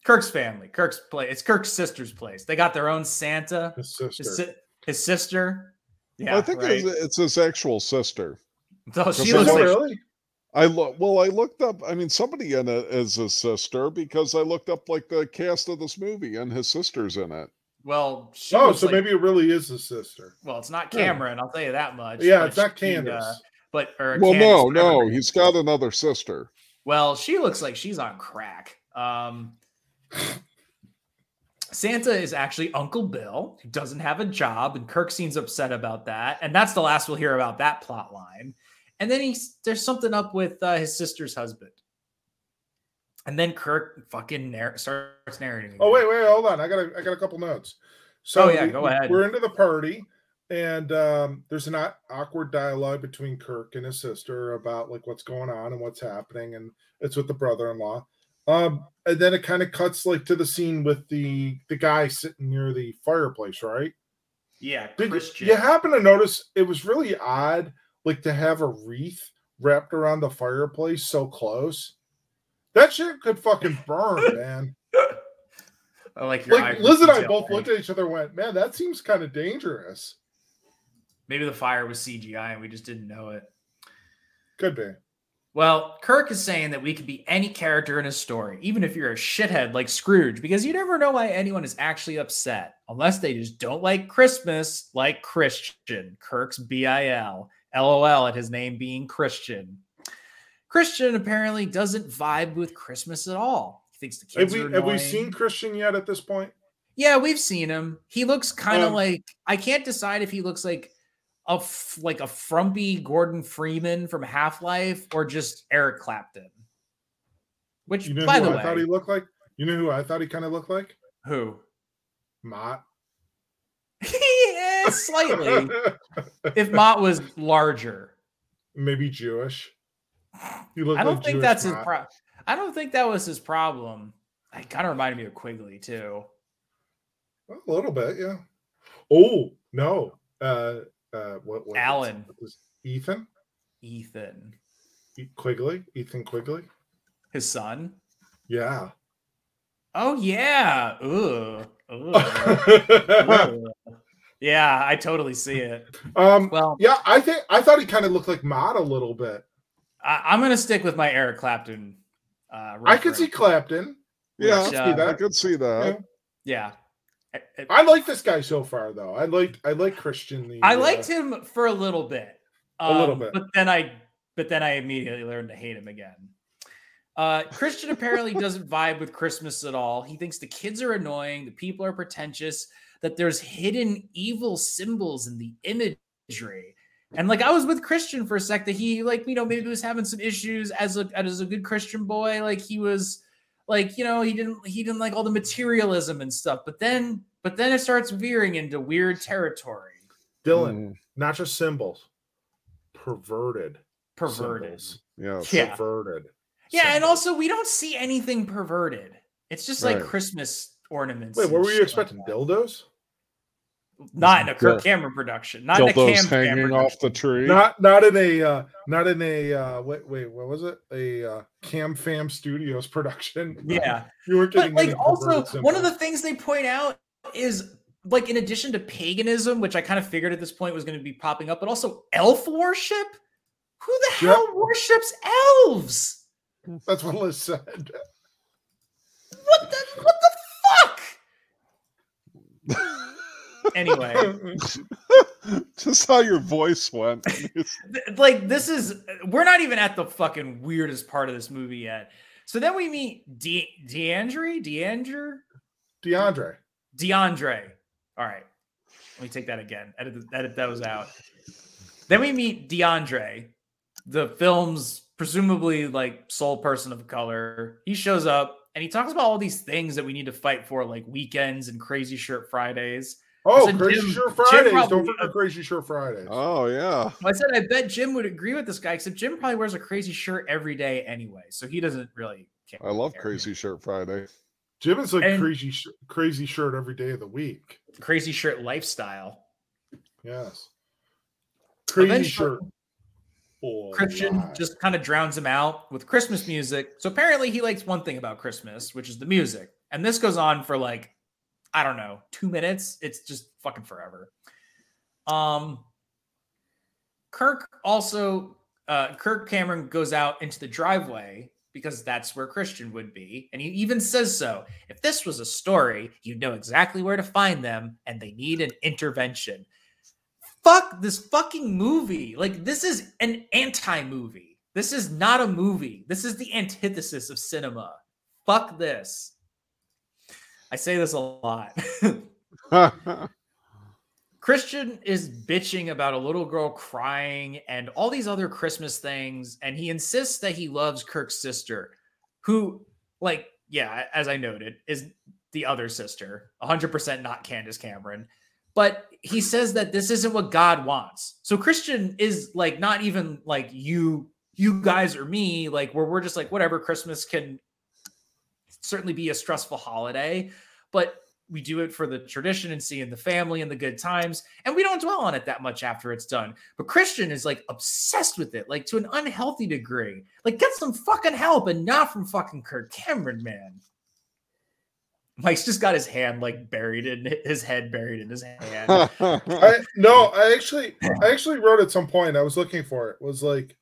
Kirk's family. Kirk's place. It's Kirk's sister's place. They got their own Santa. His His, sister. si- his sister. Yeah, I think right. it's, it's his actual sister. So she looks Oh, like really? I look well. I looked up. I mean, somebody in it is his sister because I looked up like the cast of this movie and his sister's in it. Well. She Oh, so like- maybe it really is his sister. Well, it's not Yeah. Cameron. I'll tell you that much. Yeah, but it's not she, uh, Candace. but or Well, Candace, no, whatever no, her name he's got another sister. Well, she looks like she's on crack. Um, Santa is actually Uncle Bill, who doesn't have a job, and Kirk seems upset about that. And that's the last we'll hear about that plot line. And then he's there's something up with uh, his sister's husband. And then Kirk fucking narr- starts narrating. Oh wait, wait, hold on. I got a, I got a couple notes. So Oh, yeah, we- go we- ahead. We're into the party, and um, there's an awkward dialogue between Kirk and his sister about like what's going on and what's happening, and it's with the brother-in-law. Um, and then it kind of cuts like to the scene with the the guy sitting near the fireplace, right? Yeah, Did Christian. you happen to notice it was really odd, like to have a wreath wrapped around the fireplace so close? That shit could fucking burn, man. I like your like Liz and I both looked at each other and went, man, that seems kind of dangerous. Maybe the fire was CGI and we just didn't know it. Could be. Well, Kirk is saying that we could be any character in a story, even if you're a shithead like Scrooge, because you never know why anyone is actually upset, unless they just don't like Christmas, like Christian. Kirk's BIL. LOL at his name being Christian. Christian apparently doesn't vibe with Christmas at all. He thinks the Have kids we are have we seen Christian yet at this point? Yeah, we've seen him. He looks kind of Um, like I can't decide if he looks like a f- like a frumpy Gordon Freeman from Half Life or just Eric Clapton. Which, You know by who the I way, thought he looked like? You know who I thought he kind of looked like? who? Mott. yeah, slightly. if Mott was larger, Maybe Jewish. He looked I don't like think Jewish that's his problem. I don't think that was his problem. It kind of reminded me of Quigley too. A little bit, yeah. Oh no, uh, uh, what? what Alan. what was- Ethan Ethan, E- Quigley, Ethan Quigley. his son. Yeah. Oh yeah. Ugh. Ugh. Ugh. yeah, I totally see it. um. Well, Yeah, I think I thought he kind of looked like Mott a little bit. I, I'm gonna stick with my Eric Clapton. Uh, I could see. Clapton. Yeah, Which, see uh, that. I could see that. Yeah, I, I- I like this guy so far, though. I like I like Christian. The, I uh, liked him for a little bit. A little um, bit. but then I, but then I immediately learned to hate him again. Uh, Christian apparently doesn't vibe with Christmas at all. He thinks the kids are annoying, the people are pretentious, that there's hidden evil symbols in the imagery. And like I was with Christian for a sec that he like you know maybe was having some issues as a as a good Christian boy like he was like you know he didn't he didn't like all the materialism and stuff but then but then it starts veering into weird territory Dylan, Mm, not just symbols, perverted. perverted symbols. Yeah. Perverted. yeah and also we don't see anything perverted it's just like Right. Christmas ornaments Wait, what were you expecting? that. Dildos? Not in a Kirk Yeah. Cameron production not in a Dildos Cam Cam hanging off the tree. Not not in a uh not in a uh wait wait what was it? A uh Cam Fam Studios production. yeah You weren't but getting like also one of the things they point out is like in addition to paganism which i kind of figured at this point was going to be popping up but also elf worship who the Yep. hell worships elves That's what Liz said. what the what the fuck anyway Just how your voice went. Like this is we're not even at the fucking weirdest part of this movie yet so then we meet De- deandre deandre DeAndre. DeAndre. All right. Let me take that again. Edit, th- edit those out. Then we meet DeAndre, the film's presumably like sole person of color. He shows up and he talks about all these things that we need to fight for, like weekends and crazy shirt Fridays. Oh, said Crazy Jim- Shirt Fridays. probably- Don't forget Crazy Shirt Fridays. oh yeah. I said I bet Jim would agree with this guy, except Jim probably wears a crazy shirt every day anyway, so he doesn't really care. I love Crazy Shirt Friday. Jim is like And- crazy sh- crazy shirt every day of the week. Crazy shirt lifestyle. Yes. Crazy Eventually- shirt. Oh, Christian my. just kind of drowns him out with Christmas music. So apparently he likes one thing about Christmas, which is the music. And this goes on for like, I don't know, two minutes. It's just fucking forever. Um Kirk also uh Kirk Cameron goes out into the driveway because that's where Christian would be. And he even says so. If this was a story, you'd know exactly where to find them, and they need an intervention fuck this fucking movie. Like this is an anti-movie. This is not a movie. This is the antithesis of cinema. Fuck this. I say this a lot. Christian is bitching about a little girl crying and all these other Christmas things and he insists that he loves Kirk's sister who like yeah, as I noted, is the other sister, 100% not Candace Cameron but he says that this isn't what God wants. So Christian is like not even like you you guys or me like where we're just like whatever Christmas can certainly be a stressful holiday, but we do it for the tradition and seeing the family and the good times and we don't dwell on it that much after it's done. But Christian is like obsessed with it like to an unhealthy degree. Like get some fucking help and not from fucking Kirk Cameron, man. Mike's just got his hand like buried in his head buried in his hand. I no, I actually I actually wrote at some point. I was looking for it. Was like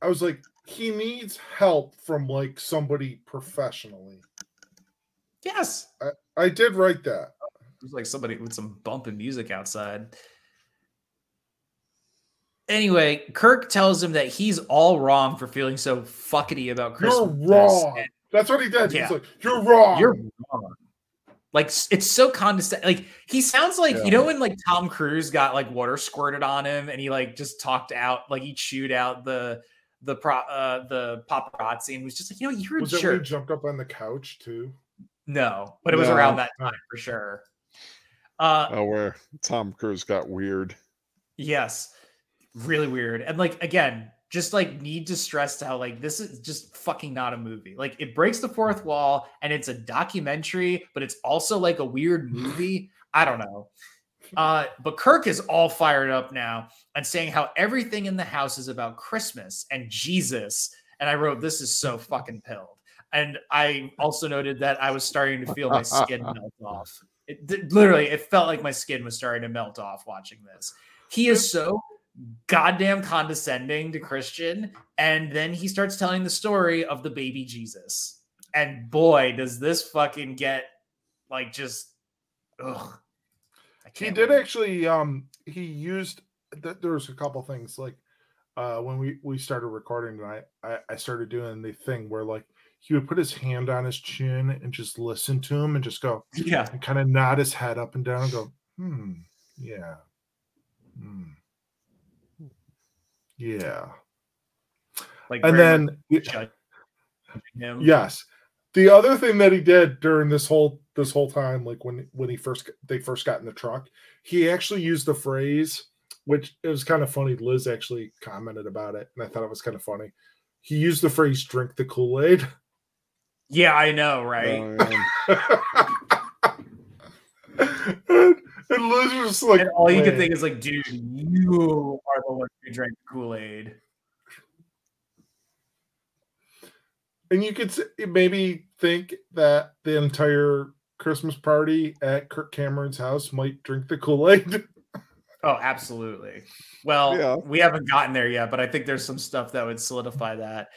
I was like he needs help from like somebody professionally. yes. I I did write that. There's like somebody with some bumping music outside. Anyway, Kirk tells him that he's all wrong for feeling so fuckety about Christmas. You're wrong. and That's what he did. Yeah. He's like, "You're wrong." You're wrong. Like it's so condescending. Like he sounds like Yeah. you know when like Tom Cruise got like water squirted on him and he like just talked out like he chewed out the the pro uh the paparazzi and was just like you know you're a was it when he jerk. jumped up on the couch too? No, but it was around that time for sure. Uh oh, where Tom Cruise got weird. Yes. Really weird. And like again, just like need to stress how like this is just fucking not a movie. Like it breaks the fourth wall and it's a documentary, but it's also like a weird movie. I don't know. Uh, but Kirk is all fired up now and saying how everything in the house is about Christmas and Jesus. And I wrote, This is so fucking pilled. And I also noted that I was starting to feel my skin melt off. It literally, it felt like my skin was starting to melt off watching this. He is so goddamn condescending to Christian. And then he starts telling the story of the baby Jesus. And boy, does this fucking get like just, ugh. I He did wait. actually. Um, he used. Th- there was a couple things like uh when we we started recording tonight. I I started doing the thing where like he would put his hand on his chin and just listen to him and just go Yeah. and kind of nod his head up and down and go, hmm, yeah, hmm. Yeah. Like And then judging him. Yes. The other thing that he did during this whole this whole time, like when when he first they first got in the truck, he actually used the phrase, which it was kind of funny. Liz actually commented about it, and I thought it was kind of funny. He used the phrase "drink the Kool Aid," Yeah, I know, right? Um, and, and Liz was just like, and all you can think is like, dude, you are the one who drank Kool Aid. And you could maybe think that the entire Christmas party at Kirk Cameron's house might drink the Kool Aid. Oh, absolutely. Well, Yeah. we haven't gotten there yet, but I think there's some stuff that would solidify that.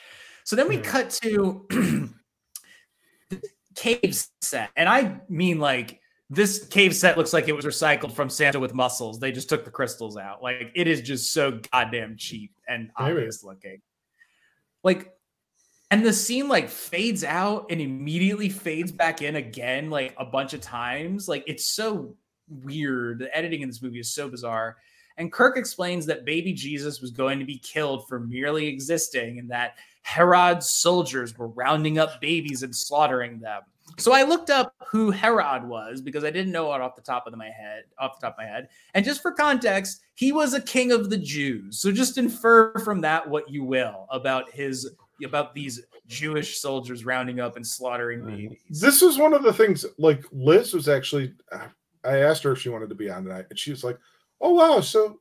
So then we Hmm. cut to the cave set. And I mean, like, this cave set looks like it was recycled from Santa with muscles. They just took the crystals out. Like, it is just so goddamn cheap and Maybe. obvious looking. Like, and the scene like fades out and immediately fades back in again, like a bunch of times. Like, it's so weird. The editing in this movie is so bizarre. And Kirk explains that baby Jesus was going to be killed for merely existing and that Herod's soldiers were rounding up babies and slaughtering them. So I looked up who Herod was because I didn't know it off the top of my head, off the top of my head. And just for context, he was a king of the Jews. So just infer from that what you will about his about these Jewish soldiers rounding up and slaughtering Mhm. babies. this was one of the things like liz was actually uh, i asked her if she wanted to be on tonight and she was like oh wow so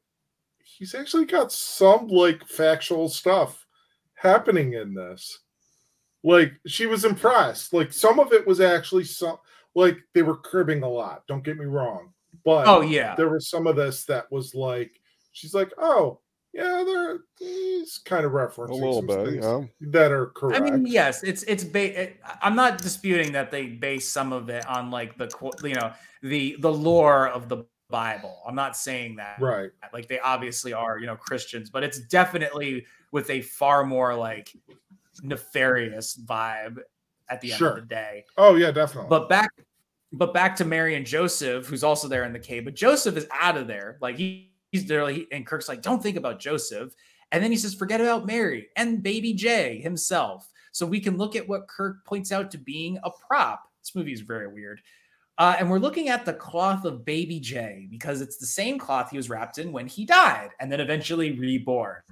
he's actually got some like factual stuff happening in this like she was impressed like some of it was actually some like they were cribbing a lot don't get me wrong but Oh yeah. there was some of this that was like she's like oh yeah there he's kind of referencing a little bit, yeah. that are correct I mean, yes, it's it's. Ba- it, I'm not disputing that they base some of it on like the qu- you know the the lore of the Bible. I'm not saying that. right Like they obviously are you know Christians, but it's definitely with a far more like nefarious vibe at the end Sure. of the day. oh yeah definitely But back, but back to Mary and Joseph, who's also there in the cave. But Joseph is out of there. Like he, he's there, like, and Kirk's like, "Don't think about Joseph." And then he says, "Forget about Mary and Baby J himself." So we can look at what Kirk points out to being a prop. This movie is very weird. Uh, and we're looking at the cloth of Baby J because it's the same cloth he was wrapped in when he died and then eventually reborn.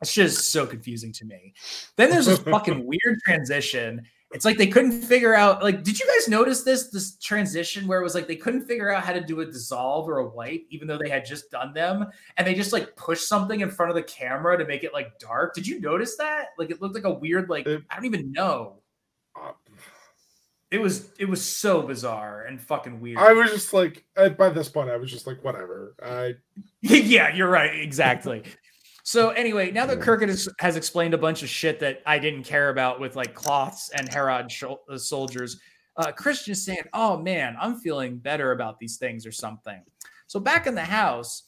It's just so confusing to me. Then there's this fucking weird transition. It's like they couldn't figure out. Like, did you guys notice this this transition where it was like they couldn't figure out how to do a dissolve or a wipe, even though they had just done them, and they just like pushed something in front of the camera to make it like dark. Did you notice that? Like, it looked like a weird like It- I don't even know. Uh, It was it was so bizarre and fucking weird. I was just like, by this point, I was just like, whatever. I yeah, you're right. Exactly. So anyway, now that Kirk has, has explained a bunch of shit that I didn't care about with like cloths and Herod shol- uh, soldiers, uh, Christian's saying, "Oh man, I'm feeling better about these things or something." So back in the house,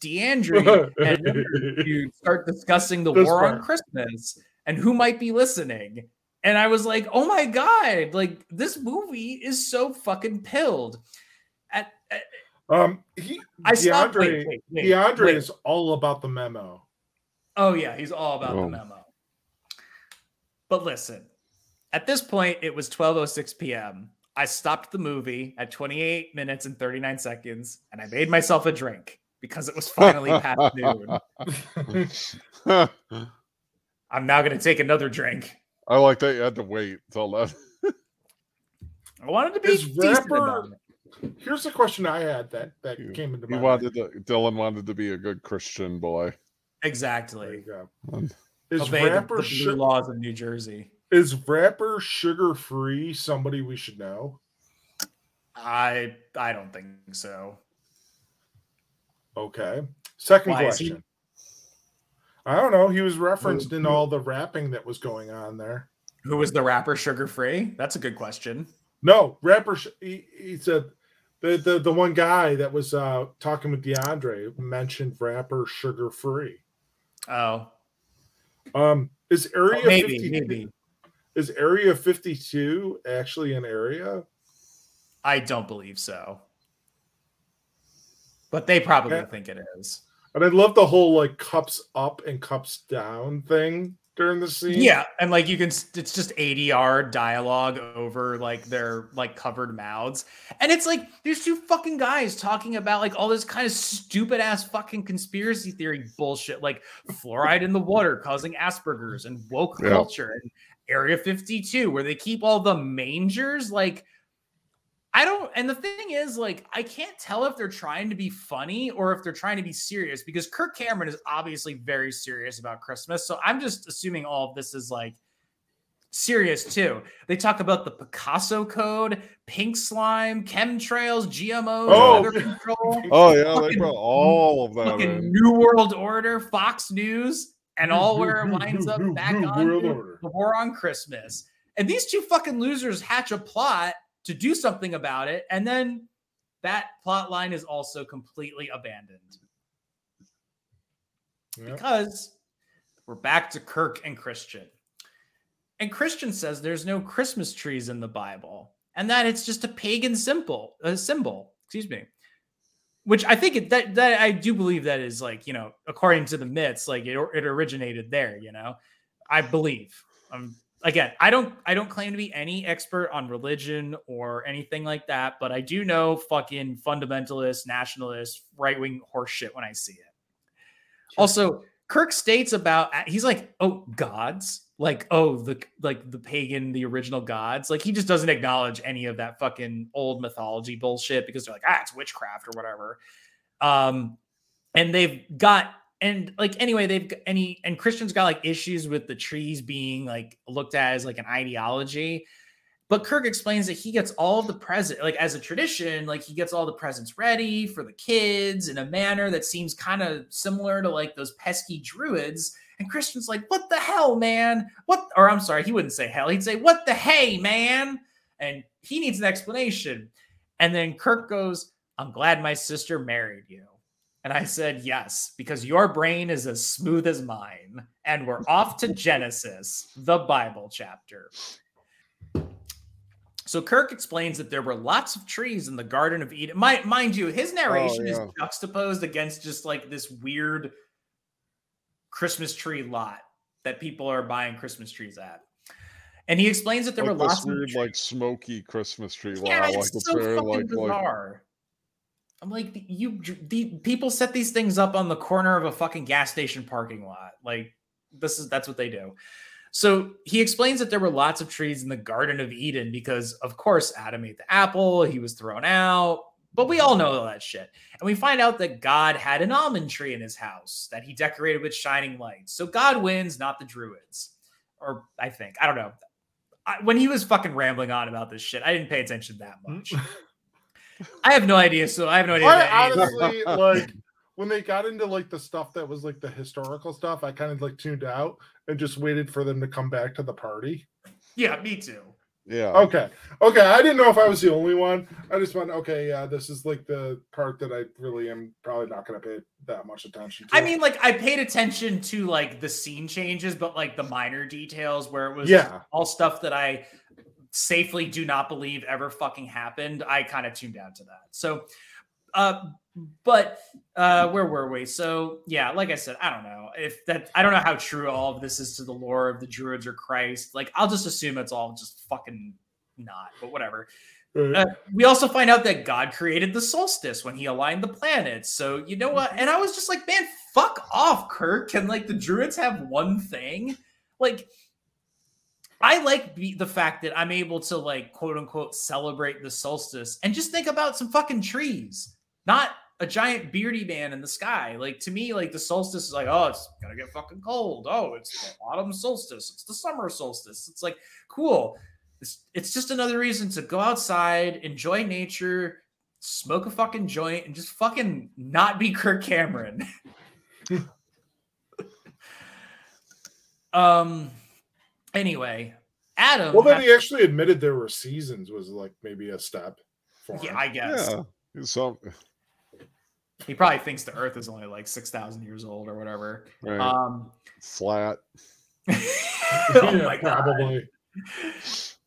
DeAndre and you start discussing the This war on. Christmas and who might be listening. And I was like, "Oh my god! Like this movie is so fucking pilled." At, at um he I stopped. DeAndre Wait, wait, wait, DeAndre is all about the memo. Oh yeah, he's all about the memo. But listen, at this point, it was 12:06 p.m. I stopped the movie at 28 minutes and 39 seconds, and I made myself a drink because it was finally past noon. I'm now going to take another drink. I like that you had to wait till that. I wanted to be Is decent rapper- about it. Here's a question I had that that You- came into He my wanted to, Dylan wanted to be a good Christian boy. There Exactly. you go. Um, Is Obey the, the rapper blue su- laws of New Jersey. is rapper sugar free somebody we should know? I I don't think so. Okay. Second Why question. I don't know. He was referenced in all the rapping that was going on there. Who was the rapper Sugar Free? That's a good question. No, rapper. He, he said the, the the one guy that was uh talking with DeAndre mentioned rapper sugar free. Oh, Um, is area well, maybe 52 maybe. is area fifty two actually an area? I don't believe so. But they probably think it is. And I love the whole like cups up and cups down thing during the scene. Yeah, and like you can, it's just ADR dialogue over like their like covered mouths, and it's like there's two fucking guys talking about like all this kind of stupid ass fucking conspiracy theory bullshit, like fluoride in the water causing Asperger's and woke Yeah. culture and Area 52, where they keep all the mangers. Like, I don't, and the thing is, like, I can't tell if they're trying to be funny or if they're trying to be serious because Kirk Cameron is obviously very serious about Christmas. So I'm just assuming all of this is like serious too. They talk about the Picasso code, pink slime, chemtrails, GMOs, Oh. weather control, Oh yeah, they brought all of that fucking in. New World Order, Fox News, and all where it winds new- up new- back new on World to Order. the war on Christmas. And these two fucking losers hatch a plot to do something about it, and then that plot line is also completely abandoned Yeah. because we're back to Kirk and Christian. And Christian says there's no Christmas trees in the Bible and that it's just a pagan symbol, a symbol, excuse me. Which I think it, that that I do believe that is like, you know, according to the myths, like it, it originated there, you know. I believe. Um again, I don't I don't claim to be any expert on religion or anything like that, but I do know fucking fundamentalist, nationalist, right-wing horseshit when I see it. Also, Kirk states about he's like, oh, gods, like oh, the like the pagan, the original gods. Like he just doesn't acknowledge any of that fucking old mythology bullshit because they're like, ah, it's witchcraft or whatever. Um, and they've got and like anyway, they've any and christian's got like issues with the trees being like looked at as like an ideology. But Kirk explains that he gets all the present, like as a tradition, like he gets all the presents ready for the kids in a manner that seems kind of similar to like those pesky druids. And Christian's like, "What the hell, man? What?" Or I'm sorry, he wouldn't say hell. He'd say, "What the hey, man?" And he needs an explanation. And then Kirk goes, "I'm glad my sister married you." And I said, "Yes, because your brain is as smooth as mine." And we're off to Genesis, the Bible chapter. So Kirk explains that there were lots of trees in the Garden of Eden. Mi- mind you, his oh, narration is yeah. juxtaposed against just like this weird Christmas tree lot that people are buying Christmas trees at. And he explains that there like were lots weird, of trees. like smoky Christmas tree. yeah, wow, it's like it's so very fucking like like bizarre. I'm like, you, the people set these things up on the corner of a fucking gas station parking lot. Like, this is that's what they do. So he explains that there were lots of trees in the Garden of Eden because, of course, Adam ate the apple, he was thrown out. But we all know all that shit. And we find out that God had an almond tree in his house that he decorated with shining lights. So God wins, not the druids. Or I think. I don't know. I, when he was fucking rambling on about this shit, I didn't pay attention that mm. much. I have no idea. So I have no idea. I honestly like when they got into like the stuff that was like the historical stuff, I kind of like tuned out and just waited for them to come back to the party. yeah, me too. yeah. Okay. Okay. I didn't know if I was the only one. I just went, okay, yeah, this is like the part that I really am probably not going to pay that much attention to. I mean, like I paid attention to like the scene changes, but like the minor details where it was Yeah. all stuff that I safely do not believe ever fucking happened. I kind of tuned out to that. So, uh, but uh, where were we? So yeah, like I said, I don't know if that. I don't know how true all of this is to the lore of the Druids or Christ. Like, I'll just assume it's all just fucking not. But whatever. Uh, we also find out that God created the solstice when he aligned the planets. So, you know what? And I was just like, man, fuck off, Kirk. Can like the druids have one thing? Like, I like be- the fact that I'm able to like quote unquote celebrate the solstice and just think about some fucking trees, not a giant beardy man in the sky. Like to me, like the solstice is like, oh, it's gonna get fucking cold. Oh, it's the autumn solstice. It's the summer solstice. It's like cool. It's, it's just another reason to go outside, enjoy nature, smoke a fucking joint, and just fucking not be Kirk Cameron. um. Anyway, Adam. well, then had- he actually admitted there were seasons was like maybe a step for him. yeah, I guess Yeah. He's Some, he probably thinks the Earth is only like six thousand years old or whatever. right. Um. Flat. oh Yeah, my god. probably.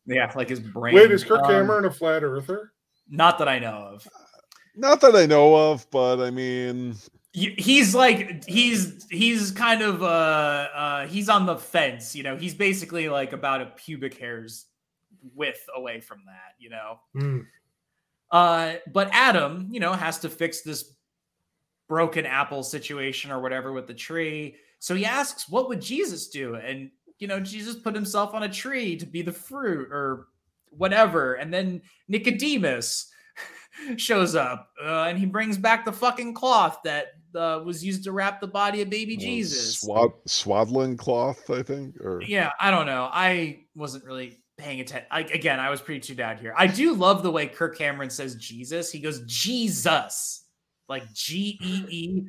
Yeah, like his brain. Wait, is Kirk Um, Cameron a flat earther? Not that I know of. Not that I know of, but I mean, Y- he's like he's he's kind of uh uh he's on the fence you know? He's basically like about a pubic hair's width away from that you know? Hmm. uh but adam you know has to fix this broken apple situation or whatever with the tree. So he asks what would jesus do? And you know jesus put himself on a tree to be the fruit or whatever. And then nicodemus shows up uh, and he brings back the fucking cloth that uh, was used to wrap the body of baby Uh, jesus Swad, swaddling cloth, I think. Or yeah, I don't know. I wasn't really paying attention. I, again, I was pretty tuned out here. I do love the way Kirk Cameron says Jesus. He goes Jesus, like G E E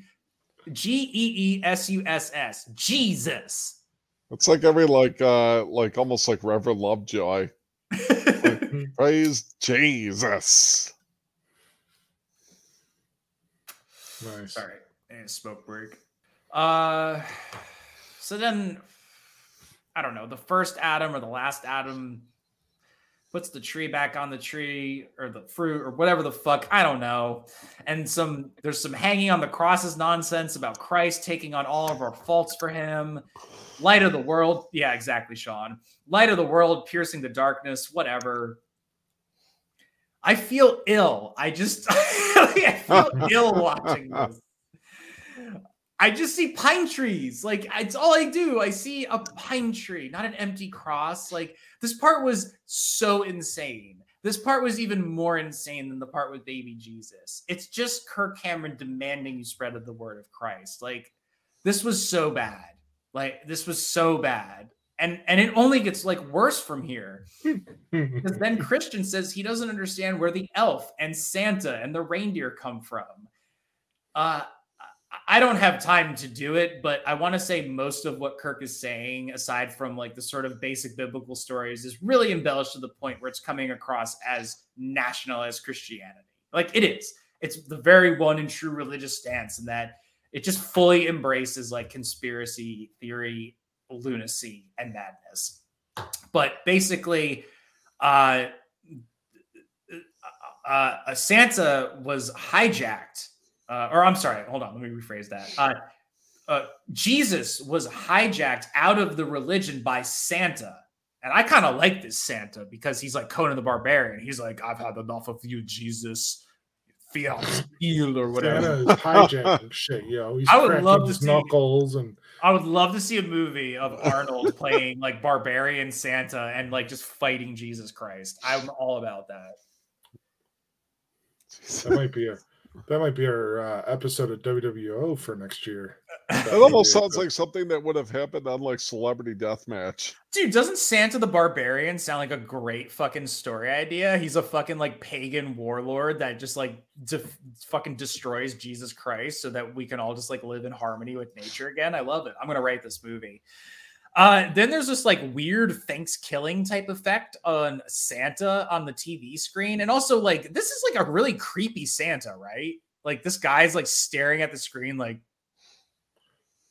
G E E S U S S. Jesus. it's like every like uh like almost like Reverend Lovejoy. Praise Jesus. Nice. Sorry, and smoke break. Uh, so then, I don't know. The first Adam or the last Adam puts the tree back on the tree or the fruit or whatever the fuck. I don't know. And some there's some hanging on the crosses nonsense about Christ taking on all of our faults for him. Light of the world. Yeah, exactly, Sean. Light of the world, piercing the darkness, whatever. I feel ill. I just I feel ill watching this. I just see pine trees. Like it's all I do. I see a pine tree, not an empty cross. Like this part was so insane. This part was even more insane than the part with baby Jesus. It's just Kirk Cameron demanding you spread of the word of Christ. Like this was so bad. Like this was so bad. And and it only gets like worse from here. Because then Christian says he doesn't understand where the elf and Santa and the reindeer come from. Uh, I- don't have time to do it, but I want to say most of what Kirk is saying, aside from like the sort of basic biblical stories, is really embellished to the point where it's coming across as nationalist Christianity. Like it is. It's the very one and true religious stance, and that it just fully embraces like conspiracy theory, lunacy, and madness. But basically, uh, uh, uh, Santa was hijacked, uh, or I'm sorry, hold on, let me rephrase that. Uh, uh, Jesus was hijacked out of the religion by Santa. And I kind of like this Santa because he's like Conan the Barbarian. He's like, I've had enough of you, Jesus. Fiat steel or whatever. Santa is hijacking shit, yo. He's I would love to his see- knuckles and I would love to see a movie of Arnold playing like barbarian Santa and like just fighting Jesus Christ. I'm all about that. that might be a that might be our uh, episode of WWO for next year. It almost sounds like something that would have happened on like Celebrity Deathmatch. Dude, doesn't Santa the Barbarian sound like a great fucking story idea? He's a fucking like pagan warlord that just like def- fucking destroys Jesus Christ so that we can all just like live in harmony with nature again. I love it. I'm gonna write this movie. Uh, then there's this like weird Thanksgiving type effect on Santa on the TV screen, and also like this is like a really creepy Santa, right? Like this guy's like staring at the screen like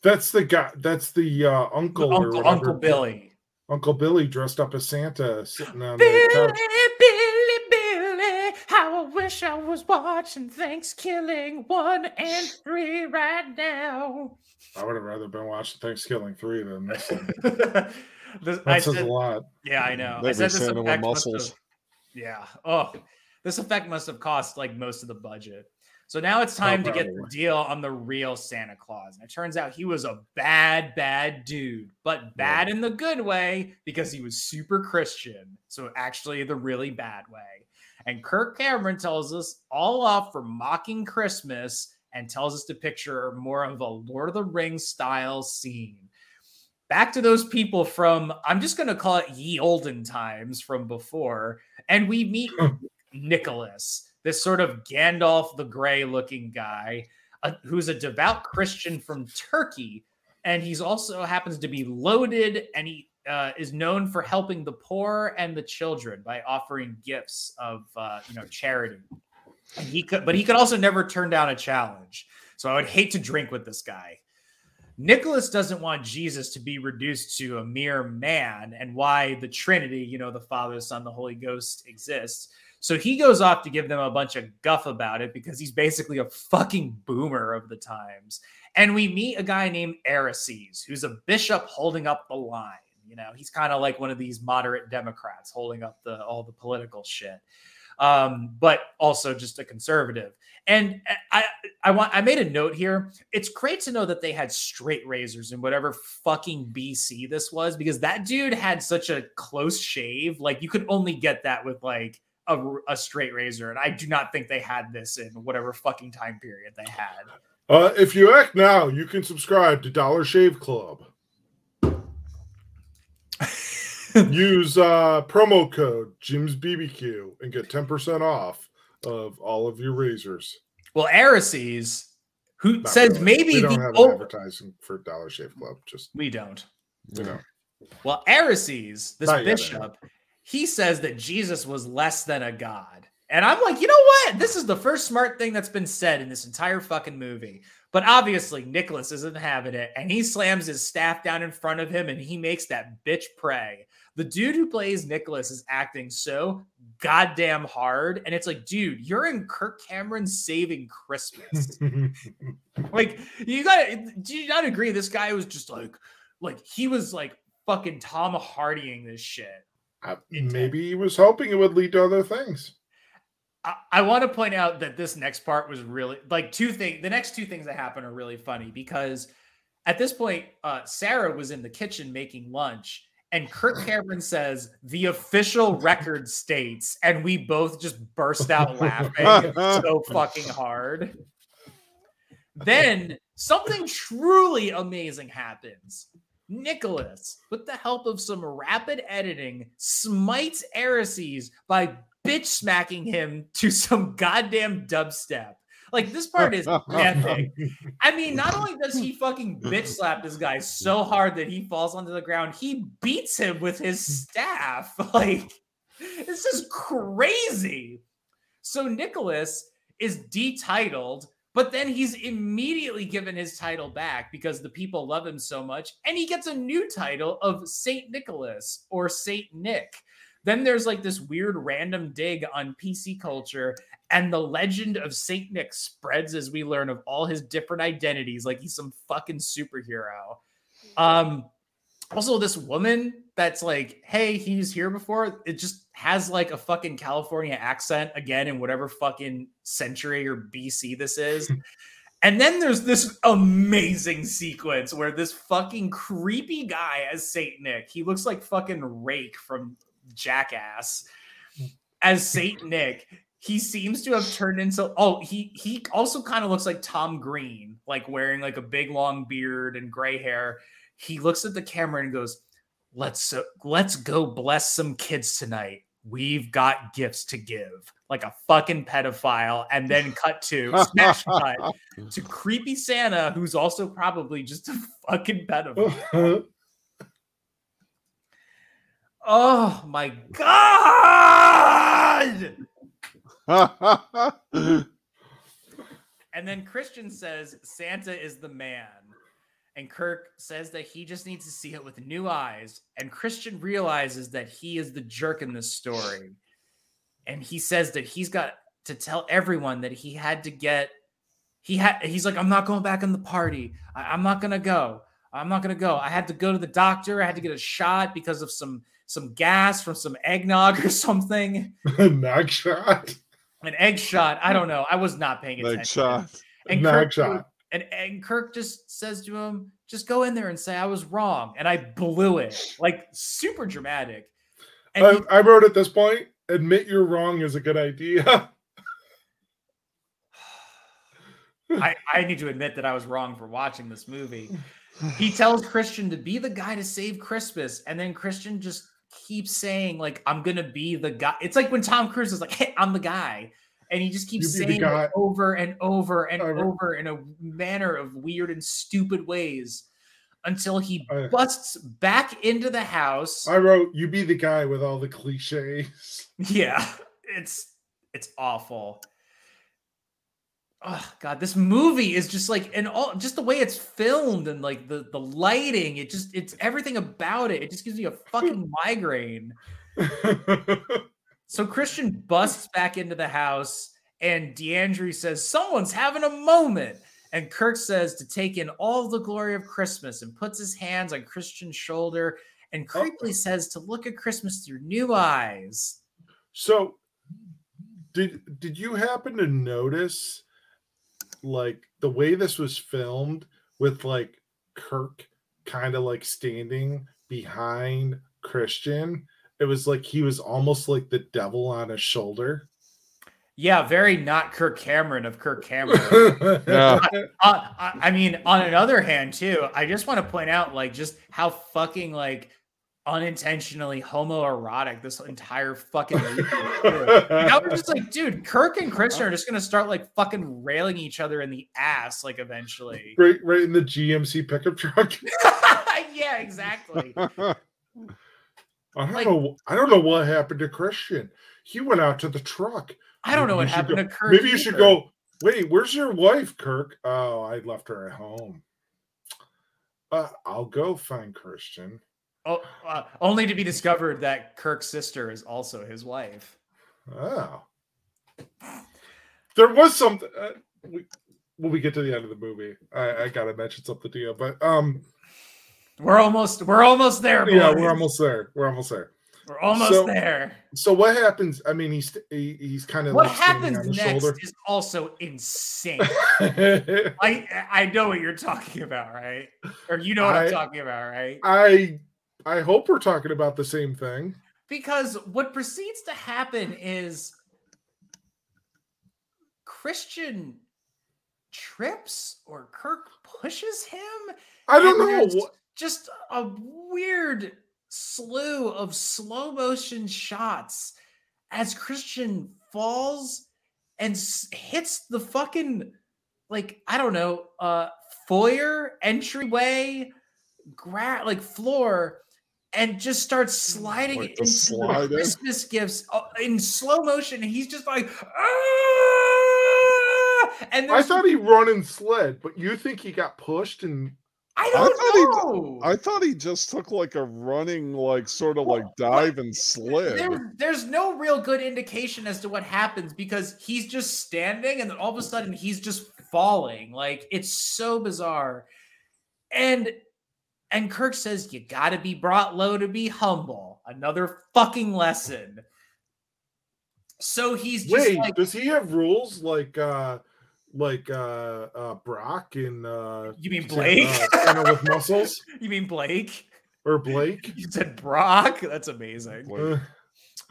That's the guy. That's the uh, uncle. or Uncle. Uncle Billy. Uncle Billy dressed up as Santa, sitting on Billy, the couch. Billy, Billy, how I wish I was watching Thanksgiving one and three right now. I would have rather been watching Thanksgiving three than this. Thing. This- I That says a lot. yeah, I know. I Maybe said this effect muscles. have- yeah. Oh, this effect must have cost like most of the budget. So now it's oh, time to get the deal on the real Santa Claus. And it turns out he was a bad, bad dude, but bad in the good way because he was super Christian. So actually, the really bad way. And Kirk Cameron tells us all off for mocking Christmas and tells us to picture more of a Lord of the Rings style scene. Back to those people from, I'm just going to call it ye olden times from before. And we meet Nicholas, this sort of Gandalf the Grey looking guy uh, who's a devout Christian from Turkey. And he's also happens to be loaded and he uh, is known for helping the poor and the children by offering gifts of uh, you know charity. And he could, but he could also never turn down a challenge. So I would hate to drink with this guy. Nicholas doesn't want Jesus to be reduced to a mere man and why the Trinity, you know, the Father, the Son, the Holy Ghost exists. So he goes off to give them a bunch of guff about it because he's basically a fucking boomer of the times. And we meet a guy named Arises, who's a bishop holding up the line. You know, he's kind of like one of these moderate Democrats holding up the all the political shit, um, but also just a conservative. And I, I want, I made a note here. It's great to know that they had straight razors in whatever fucking BC this was, because that dude had such a close shave. Like you could only get that with like a, a straight razor, and I do not think they had this in whatever fucking time period they had. Uh, if you act now, you can subscribe to Dollar Shave Club. Use uh, promo code Jim's BBQ and get 10% off of all of your razors. Well, Arises, who Not says really. maybe we don't the have advertising for Dollar Shave Club. Just we don't. you know, Well, Arises, this Not yet, bishop, he says that Jesus was less than a god. And I'm like, you know what? This is the first smart thing that's been said in this entire fucking movie. But obviously, Nicholas isn't having it. And he slams his staff down in front of him and he makes that bitch pray. The dude who plays Nicholas is acting so goddamn hard. And it's like, dude, you're in Kirk Cameron's Saving Christmas. like, you gotta, do you not agree? This guy was just like, like, he was like fucking Tom Hardying this shit. Uh, maybe he was hoping it would lead to other things. I, I want to point out that this next part was really like two things. The next two things that happen are really funny because at this point, uh, Sarah was in the kitchen making lunch, and Kirk Cameron says the official record states, and we both just burst out laughing so fucking hard. Then something truly amazing happens. Nicholas, with the help of some rapid editing, smites Arises by bitch smacking him to some goddamn dubstep. Like this part is epic. I mean, not only does he fucking bitch slap this guy so hard that he falls onto the ground, he beats him with his staff. Like, this is crazy. So Nicholas is detitled, but then he's immediately given his title back because the people love him so much, and he gets a new title of Saint Nicholas or Saint Nick. Then there's like this weird random dig on PC culture, and the legend of Saint Nick spreads as we learn of all his different identities, like he's some fucking superhero. Um, also, this woman that's like, hey, he's here before, it just has like a fucking California accent again in whatever fucking century or BC this is. And then there's this amazing sequence where this fucking creepy guy as Saint Nick, he looks like fucking Rake from Jackass as Saint Nick. He seems to have turned into oh he he also kind of looks like Tom Green, like wearing like a big long beard and gray hair. He looks at the camera and goes, "Let's uh, let's go bless some kids tonight. We've got gifts to give." Like a fucking pedophile, and then cut to smash cut to creepy Santa, who's also probably just a fucking pedophile. Oh my god! And then Christian says Santa is the man. And Kirk says that he just needs to see it with new eyes. And Christian realizes that he is the jerk in this story. And he says that he's got to tell everyone that he had to get he had he's like, I'm not going back in the party. I, I'm not gonna go. I'm not gonna go. I had to go to the doctor. I had to get a shot because of some some gas from some eggnog or something. Nag shot. An egg shot. I don't know. I was not paying attention. Like shot. And Nag Kirk, shot. and, and Kirk just says to him, just go in there and say I was wrong. And I blew it. Like super dramatic. And I, he- I wrote at this point, admit you're wrong is a good idea. I, I need to admit that I was wrong for watching this movie. He tells Christian to be the guy to save Christmas, and then Christian just keeps saying, like, I'm gonna be the guy. It's like when Tom Cruise is like, hey, I'm the guy. And he just keeps You be the saying it over and over and I over in a manner of weird and stupid ways until he I- busts back into the house. I wrote, you be the guy with all the cliches. Yeah, it's it's awful. Oh god, this movie is just like and all just the way it's filmed and like the the lighting, it just it's everything about it. It just gives me a fucking migraine. So Christian busts back into the house, and DeAndre says, Someone's having a moment. And Kirk says to take in all the glory of Christmas and puts his hands on Christian's shoulder and oh. creepily says to look at Christmas through new eyes. so, did did you happen to notice, like the way this was filmed, with like Kirk kind of like standing behind Christian? It was like he was almost like the devil on his shoulder. Yeah, very not Kirk Cameron of Kirk Cameron. Yeah. uh, I I mean, on another hand, too, I just want to point out, like, just how fucking like unintentionally homoerotic this entire fucking movie is. too. Like, I was just like, dude, Kirk and Christian are just gonna start like fucking railing each other in the ass, like eventually. right, right in the GMC pickup truck. yeah, exactly. I don't Like- know. I don't know what happened to Christian. He went out to the truck. I don't know Maybe what happened go- to Kirk. Maybe you should go. Wait, where's your wife, Kirk? Oh, I left her at home. Uh, I'll go find Christian. Oh, uh, only to be discovered that Kirk's sister is also his wife. Oh, there was something. Uh, we, when we get to the end of the movie, I, I gotta mention something to you. But um, We're almost, we're almost there. yeah, boys. we're almost there. We're almost there. we're almost so- there. So what happens? I mean, he's he, he's kind of What like happens next shoulder. is also insane. I I know what you're talking about, right? Or you know what I- am talking about, right? I I hope we're talking about the same thing. Because what proceeds to happen is Christian trips or Kirk pushes him. I don't know. Just a weird slew of slow motion shots as Christian falls and s- hits the fucking like I don't know uh foyer entryway gra- like floor and just starts sliding Like it the into slide in? the Christmas gifts uh, in slow motion and he's just like "Ah!" and I thought he run and sled, but you think he got pushed and I I don't thought he know I thought he just took like a running, like sort of Well, like dive and slid. There, there's no real good indication as to what happens because he's just standing and then all of a sudden he's just falling. Like it's so bizarre. And and Kirk says you got to be brought low to be humble. Another fucking lesson. So he's just wait, like does he have rules like uh like uh uh Brock in uh you mean Sa- Blake? uh, Santa with muscles you mean Blake? or Blake? You said Brock? That's amazing. Like,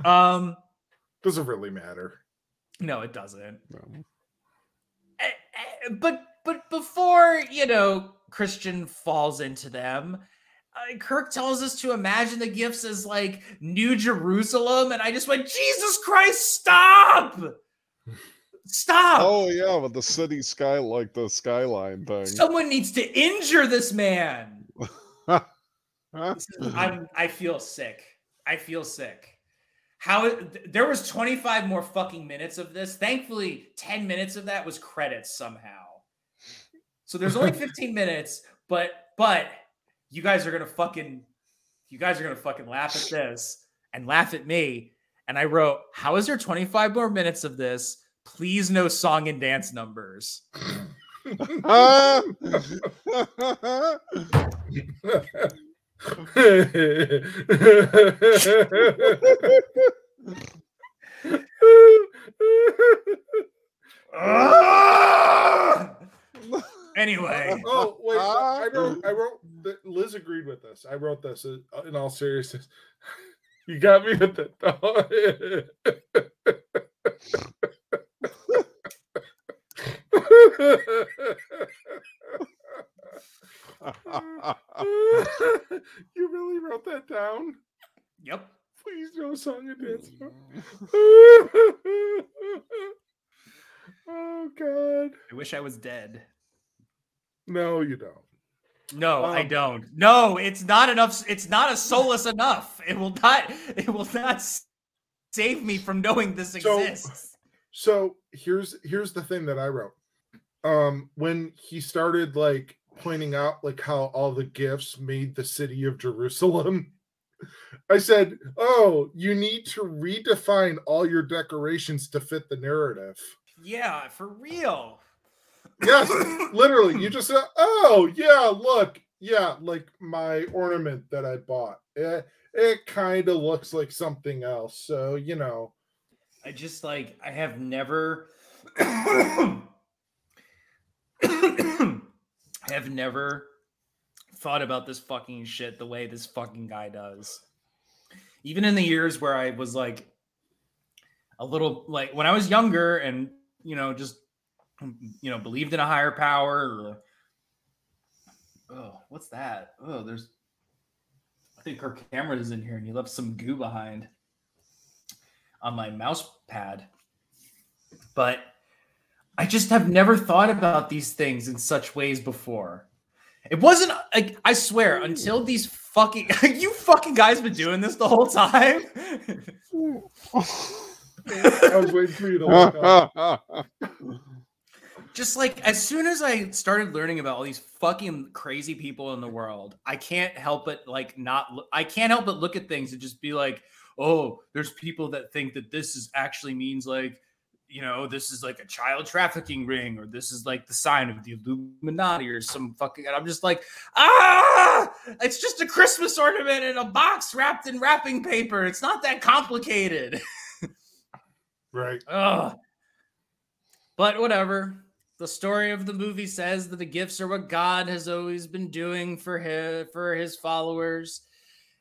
Uh, Um doesn't really matter. no, it doesn't. no. Eh, eh, but but before you know christian falls into them. Uh, kirk tells us to imagine the gifts as like new jerusalem and i just went jesus christ stop! Stop! Oh yeah, with the city sky, like the skyline thing. someone needs to injure this man. Huh? This is- I'm, i feel sick. I feel sick. How there was 25 more fucking minutes of this. Thankfully 10 minutes of that was credits somehow so there's only 15 minutes but but you guys are gonna fucking you guys are gonna fucking laugh at this and laugh at me and i wrote how is there 25 more minutes of this please no song and dance numbers! anyway oh wait, I I wrote I wrote that Liz agreed with this. I wrote this uh, in all seriousness. You got me with the you really wrote that down? yep Please no song and dance. oh God. i wish i was dead No, you don't. No, I Um, don't. No, it's not enough. It's not a solace enough. It will not. It will not save me from knowing this So- exists. So here's here's the thing that I wrote. um when he started like pointing out like how all the gifts made the city of Jerusalem. I said, "Oh, you need to redefine all your decorations to fit the narrative." Yeah, for real. Yes, literally. You just said, "Oh, yeah, look. Yeah, like my ornament that I bought. It, it kind of looks like something else." So, you know, I just like I have never have never thought about this fucking shit the way this fucking guy does. Even in the years where I was like a little like when I was younger and you know just you know believed in a higher power or oh what's that oh there's I think her camera is in here and you left some goo behind on my mouse pad but I just have never thought about these things in such ways before. It wasn't like I swear until these fucking you fucking guys been doing this the whole time. I was waiting for you to look up. just like as soon as I started learning about all these fucking crazy people in the world, I can't help but like not look, I can't help but look at things and just be like, "Oh, there's people that think that this is actually means like you know, this is like a child trafficking ring, or this is like the sign of the Illuminati, or some fucking. And I'm just like, ah, it's just a Christmas ornament in a box wrapped in wrapping paper. It's not that complicated. Right. Ugh. But whatever. The story of the movie says that the gifts are what God has always been doing for his, for his followers.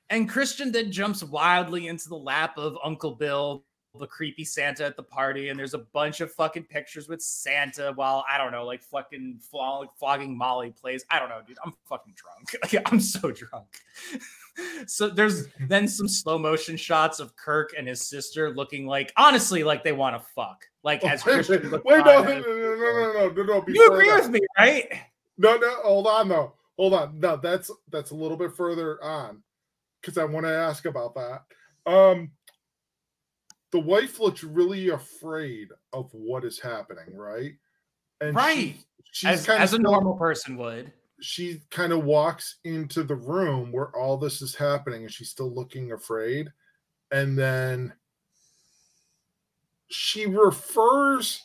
And Christian then jumps wildly into the lap of Uncle Bill, the creepy Santa at the party, and there's a bunch of fucking pictures with Santa while I don't know, like fucking flog- flogging Molly plays. I don't know, dude. I'm fucking drunk. I'm so drunk. so there's then some slow motion shots of Kirk and his sister looking like honestly like they want to fuck. Like as wait, Christian wait, looks no, no, no, no, no, no, no. You agree with me, right? No, no, hold on though. Hold on. No, that's that's a little bit further on because I want to ask about that. Um the wife looks really afraid of what is happening, right? And Right. She, she's As, kind as a of normal person would. She kind of walks into the room where all this is happening and she's still looking afraid. And then she refers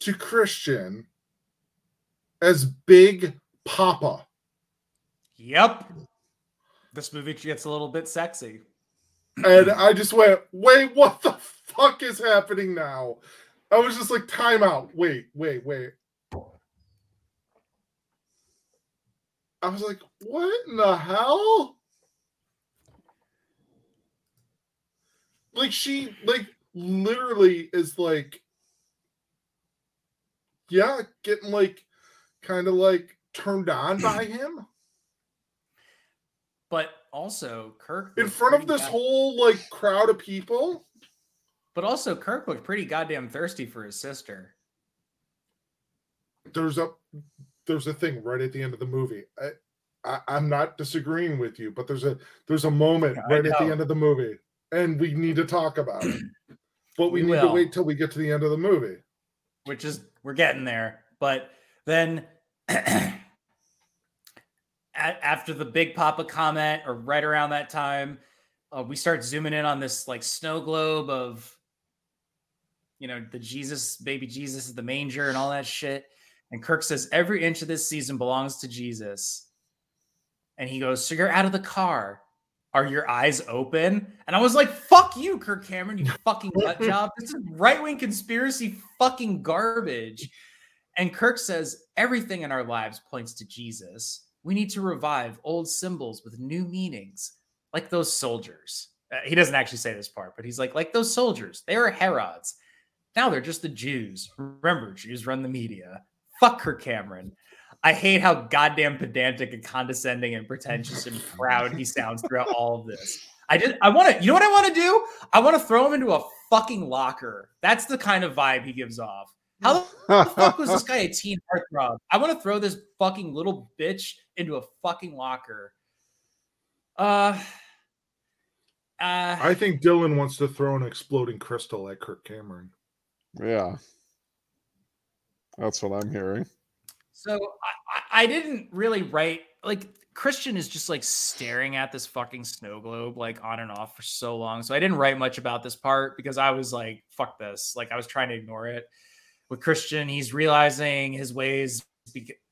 to Christian as Big Papa. Yep. This movie gets a little bit sexy. And I just went, wait, what the fuck is happening now? I was just like, time out. Wait, wait, wait. I was like, what in the hell? Like she like literally is like yeah, getting like kind of like turned on by him But also Kirk in front of this whole like crowd of people. But also Kirk looked pretty goddamn thirsty for his sister. there's a there's a thing right at the end of the movie. I, I I'm not disagreeing with you, but there's a there's a moment right at the end of the movie, and we need to talk about it. But we, We need to wait till we get to the end of the movie. which is we're getting there. But then after the Big Papa comment, or right around that time, uh, we start zooming in on this like snow globe of, you know, the Jesus, baby Jesus the manger and all that shit. And Kirk says every inch of this season belongs to Jesus. And he goes, So you're out of the car. Are your eyes open? And I was like, fuck you, Kirk Cameron, you fucking nut job. This is right wing conspiracy fucking garbage. And Kirk says, everything in our lives points to Jesus. We need to revive old symbols with new meanings, like those soldiers. Uh, he doesn't actually say this part, but he's like, like those soldiers. They were Herods. Now they're just the Jews. Remember, Jews run the media. Fuck her, Cameron. I hate how goddamn pedantic and condescending and pretentious and proud he sounds throughout all of this. I did. I want to. You know what I want to do? I want to throw him into a fucking locker. That's the kind of vibe he gives off. How the fuck was this guy a teen heartthrob? I want to throw this fucking little bitch into a fucking locker. Uh, uh I think Dylan wants to throw an exploding crystal at Kirk Cameron. yeah. That's what I'm hearing. So I, I didn't really write like Christian is just like staring at this fucking snow globe like on and off for so long. So I didn't write much about this part because I was like, fuck this. Like I was trying to ignore it. With Christian, he's realizing his ways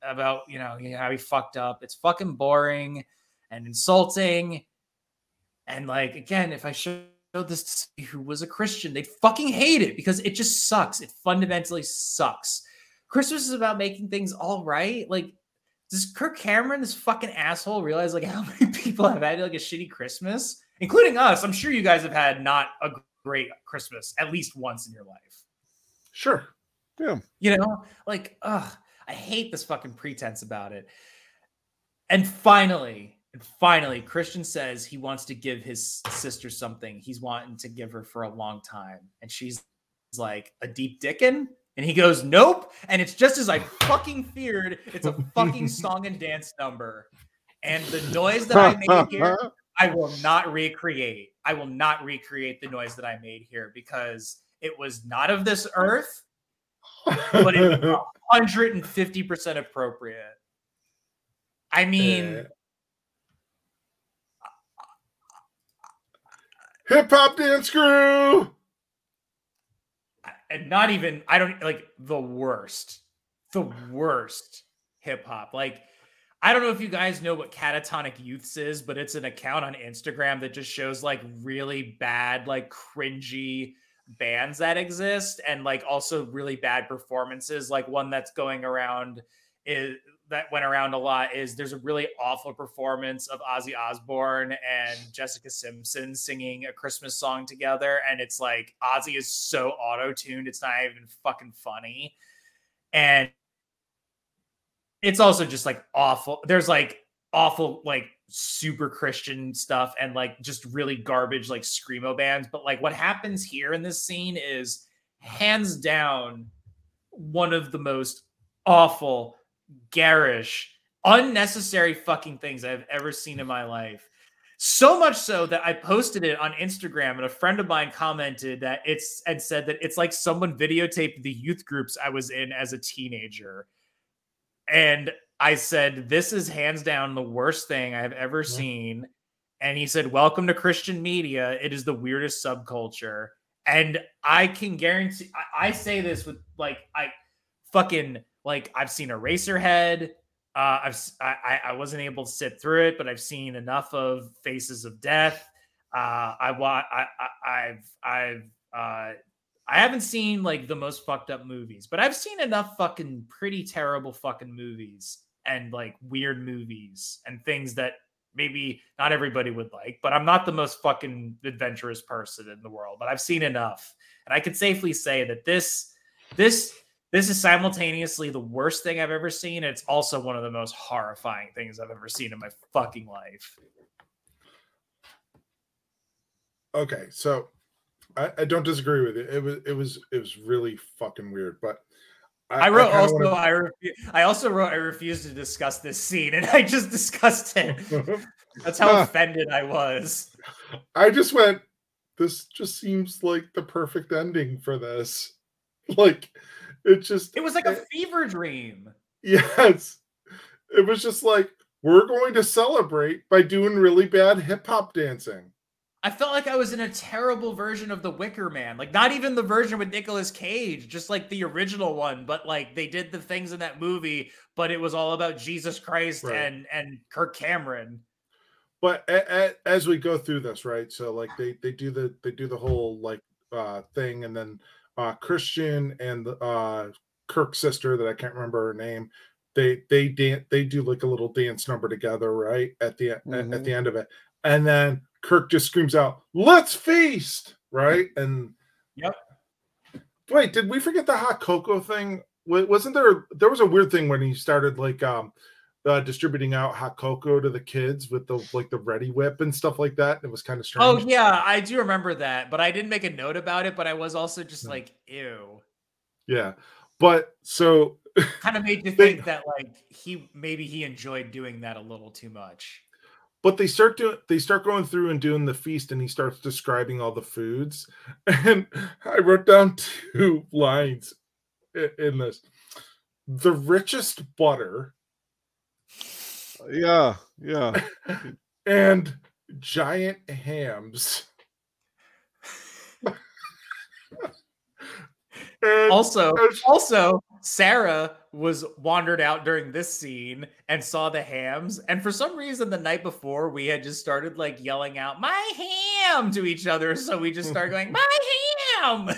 about, you know, how he fucked up. It's fucking boring and insulting. And like, again, if I showed this to who was a Christian, they'd fucking hate it because it just sucks. It fundamentally sucks. Christmas is about making things all right. Like, does Kirk Cameron, this fucking asshole, realize like how many people have had like a shitty Christmas, including us? I'm sure you guys have had not a great Christmas at least once in your life. Sure. Yeah. You know, like, ugh, I hate this fucking pretense about it. And finally, and finally, Christian says he wants to give his sister something he's wanting to give her for a long time. And she's like, a deep dickin'? And he goes, Nope. And it's just as I fucking feared. It's a fucking song and dance number. And the noise that I made here, I will not recreate. I will not recreate the noise that I made here because it was not of this earth, but it's 150% appropriate. I mean, Hip hop dance crew. And not even I don't like the worst, the worst hip hop. Like I don't know if you guys know what Catatonic Youths is, but it's an account on Instagram that just shows like really bad, like cringy bands that exist and like also really bad performances. Like one that's going around is that went around a lot is there's a really awful performance of Ozzy Osbourne and Jessica Simpson singing a Christmas song together. And it's like Ozzy is so auto tuned, it's not even fucking funny. And it's also just like awful. There's like awful, like super Christian stuff and like just really garbage, like Screamo bands. But like what happens here in this scene is hands down one of the most awful garish, unnecessary fucking things I've ever seen in my life. So much so that I posted it on Instagram, and a friend of mine commented that it's and said that it's like someone videotaped the youth groups I was in as a teenager. And I said, This is hands down the worst thing I've ever Yeah. seen. And he said, Welcome to Christian media. It is the weirdest subculture. And I can guarantee, I, I say this with like, I fucking like I've seen Eraserhead. Uh, I've I, I- wasn't able to sit through it, but I've seen enough of Faces of Death. Uh, I wa- I, I I've I've uh, I haven't seen like the most fucked up movies, but I've seen enough fucking pretty terrible fucking movies and like weird movies and things that maybe not everybody would like. But I'm not the most fucking adventurous person in the world, but I've seen enough, and I can safely say that this this this is simultaneously the worst thing I've ever seen. It's also one of the most horrifying things I've ever seen in my fucking life. Okay, so I, I don't disagree with you. It was it was it was really fucking weird, but I wrote kinda also wanna- I refu- I also wrote I refuse to discuss this scene, and I just discussed it. That's how offended I was. I just went. This just seems like the perfect ending for this. Like, it just It was like a fever dream. yes. It was just like we're going to celebrate by doing really bad hip hop dancing. I felt like I was in a terrible version of The Wicker Man. Like not even the version with Nicolas Cage, just like the original one, but like they did the things in that movie, but it was all about Jesus Christ Right. and and Kirk Cameron. But a, a, as we go through this, right? So like they they do the they do the whole like uh thing, and then uh Christian and uh Kirk's sister that I can't remember her name. They they dance they do like a little dance number together, right? At the at, at the end of it, and then Kirk just screams out, "Let's feast!" Right? And Yep. Wait, did we forget the hot cocoa thing? Wasn't there? There was a weird thing when he started like um uh, distributing out hot cocoa to the kids with the like the Reddi-wip and stuff like that. It was kind of strange. Oh yeah, I do remember that, but I didn't make a note about it. But I was also just like, ew. yeah. But so Kind of made you They- think that like he maybe he enjoyed doing that a little too much. but they start doing they start going through and doing the feast and he starts describing all the foods and i wrote down two lines in this the richest butter Yeah, yeah. and giant hams. and Also, and- also, Sarah was wandered out during this scene and saw the hams. And for some reason, the night before, we had just started like yelling out "my ham" to each other. So we just started going "my ham."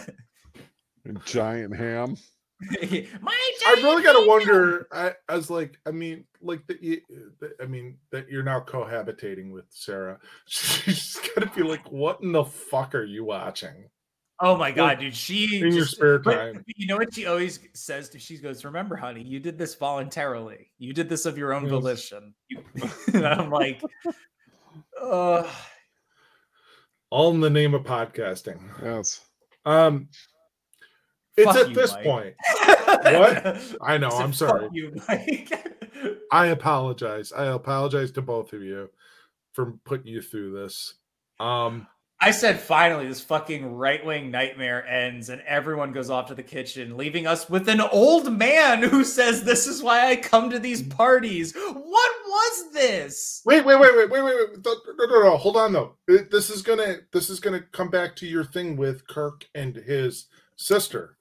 Giant ham. my I really gotta wonder. I, as like, I mean, like that. You, that- I mean, that you're now cohabitating with Sarah. She's gotta be like, what in the fuck are you watching Oh my god, dude! She in your just- spare but time? you know what she always says to she goes, Remember, honey, you did this voluntarily. You did this of your own Yes. volition. And I'm like, uh All in the name of podcasting. Yes. Um, it's Fuck at you, this Mike. point. What? I know. I said, I'm "Fuck sorry. you. I apologize. I apologize to both of you for putting you through this. Um, I said finally this fucking right-wing nightmare ends and everyone goes off to the kitchen, leaving us with an old man who says this is why I come to these parties. What was this? wait, wait, wait, wait, wait, wait, wait. No, no, no, no. Hold on though. This is gonna this is gonna come back to your thing with Kirk and his sister.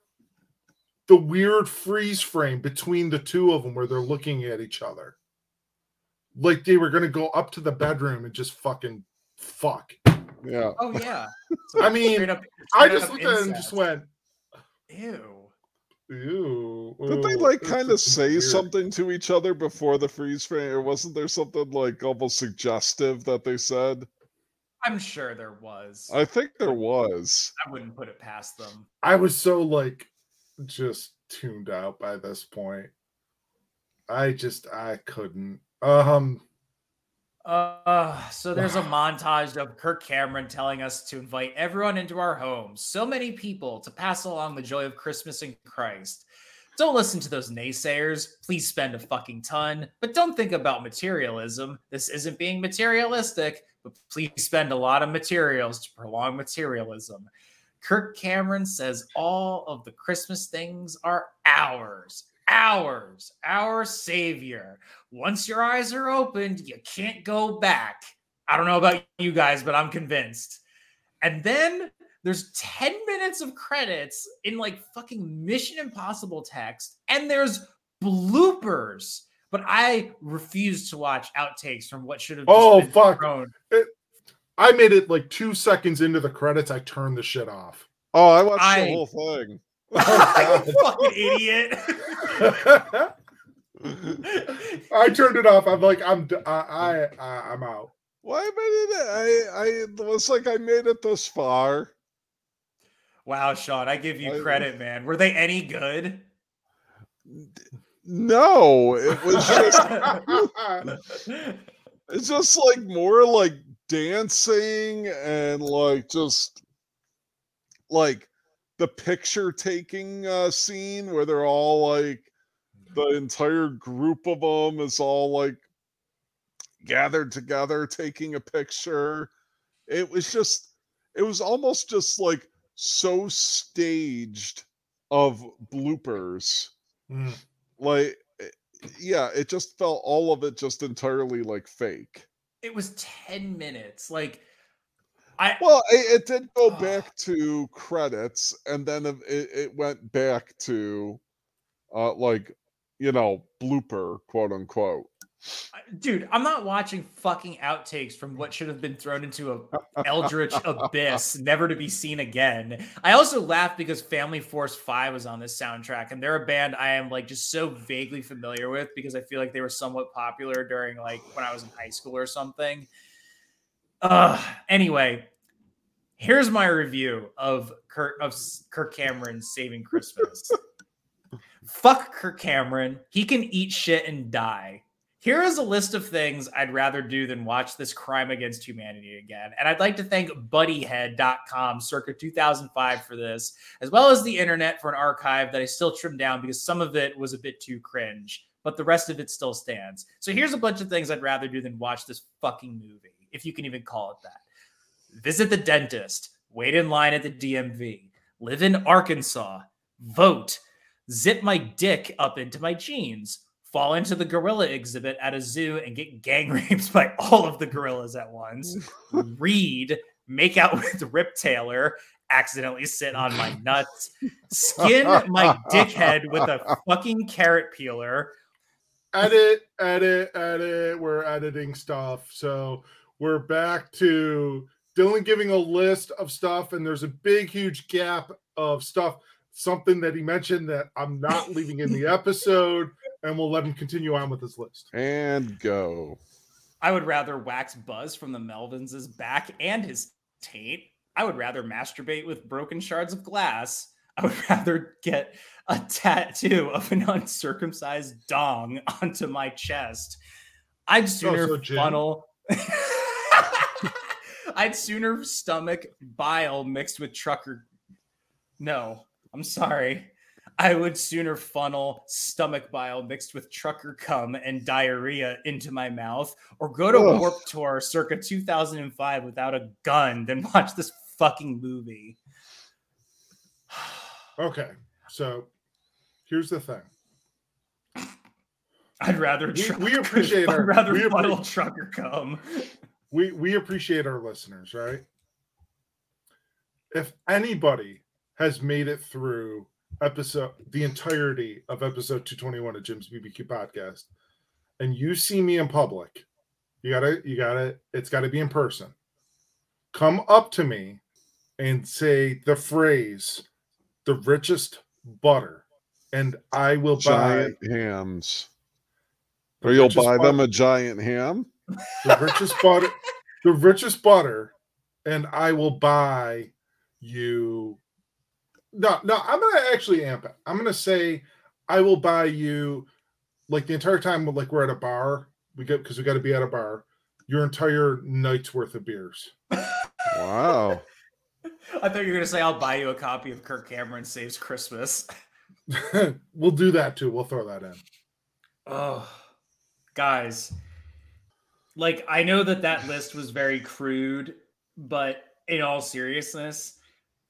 The weird freeze frame between the two of them where they're looking at each other. Like they were gonna go up to the bedroom and just fucking fuck. Yeah. Oh yeah. I mean, Straight up- I just up looked at it and just went, Ew. ew. Did they like kind of say weird." something to each other before the freeze frame? Or wasn't there something like almost suggestive that they said? I'm sure there was. I think there was. I wouldn't put it past them. I was so like just tuned out by this point. I just I couldn't. Um Uh, so there's a montage of Kirk Cameron telling us to invite everyone into our homes, so many people to pass along the joy of Christmas in Christ. Don't listen to those naysayers. Please spend a fucking ton, but don't think about materialism. This isn't being materialistic, but please spend a lot of materials to prolong materialism. Kirk Cameron says all of the Christmas things are ours, ours, our savior. Once your eyes are opened, you can't go back. I don't know about you guys, but I'm convinced. And then there's 10 minutes of credits in like fucking Mission Impossible text, and there's bloopers. But I refuse to watch outtakes from what should have Oh, been fuck. thrown. I made it like two seconds into the credits. I turned the shit off. Oh, I watched I- the whole thing. Oh, you fucking idiot. I turned it off. I'm like, I'm, d- I, I, I- I'm out. Why made it? I I it was like I made it this far. wow, Sean, I give you I- credit, man. Were they any good? No, it was just it's just like more like dancing and like just like the picture taking uh scene where they're all like the entire group of them is all like gathered together taking a picture. It was just it was almost just like so staged of bloopers. Mm. like eh, yeah it just felt all of it just entirely like fake it was 10 minutes. Like, I well it, it did go Ugh. back to credits and then it, it went back to uh like you know blooper quote unquote dude, I'm not watching fucking outtakes from what should have been thrown into a eldritch abyss, never to be seen again. I also laughed because Family Force 5 was on this soundtrack, and they're a band I am like just so vaguely familiar with because I feel like they were somewhat popular during like when I was in high school or something. Uh anyway, here's my review of Kirk of Kirk Cameron's Saving Christmas. Fuck Kirk Cameron. He can eat shit and die. Here is a list of things I'd rather do than watch this crime against humanity again. And I'd like to thank buddyhead.com circa 2005 for this, as well as the internet for an archive that I still trimmed down because some of it was a bit too cringe, but the rest of it still stands. So here's a bunch of things I'd rather do than watch this fucking movie, if you can even call it that. Visit the dentist, wait in line at the DMV, live in Arkansas, vote, zip my dick up into my jeans, fall into the gorilla exhibit at a zoo and get gang raped by all of the gorillas at once, read, make out with Rip Taylor, accidentally sit on my nuts, skin my dickhead with a fucking carrot peeler. edit, edit, edit. We're editing stuff. So we're back to Dylan giving a list of stuff, and there's a big, huge gap of stuff. Something that he mentioned that I'm not leaving in the episode, and we'll let him continue on with his list. And go. I would rather wax Buzz from the Melvins' back and his taint. I would rather masturbate with broken shards of glass. I would rather get a tattoo of an uncircumcised dong onto my chest. I'd oh, sooner so Jim. funnel. I'd sooner stomach bile mixed with trucker. No, I'm sorry. I would sooner funnel stomach bile mixed with trucker cum and diarrhea into my mouth or go to Ugh. Warp Tour circa 2005 without a gun than watch this fucking movie. Okay, so here's the thing. I'd rather We- we appreciate I'd our- rather we appre- funnel trucker cum. We we appreciate our listeners, right? If anybody has made it through episode the entirety of episode 221 of Jim's BBQ podcast, and you see me in public, you gotta you gotta it's gotta be in person. Come up to me and say the phrase the richest butter, and I will buy hams. Or you'll buy them a giant ham? the richest butter, the richest butter, and I will buy you. No, no, I'm gonna actually amp it. I'm gonna say I will buy you like the entire time. Like we're at a bar, we get because we got to be at a bar. Your entire night's worth of beers. Wow. I thought you were gonna say I'll buy you a copy of Kirk Cameron Saves Christmas. we'll do that too. We'll throw that in. Oh, guys, like I know that that list was very crude, but in all seriousness,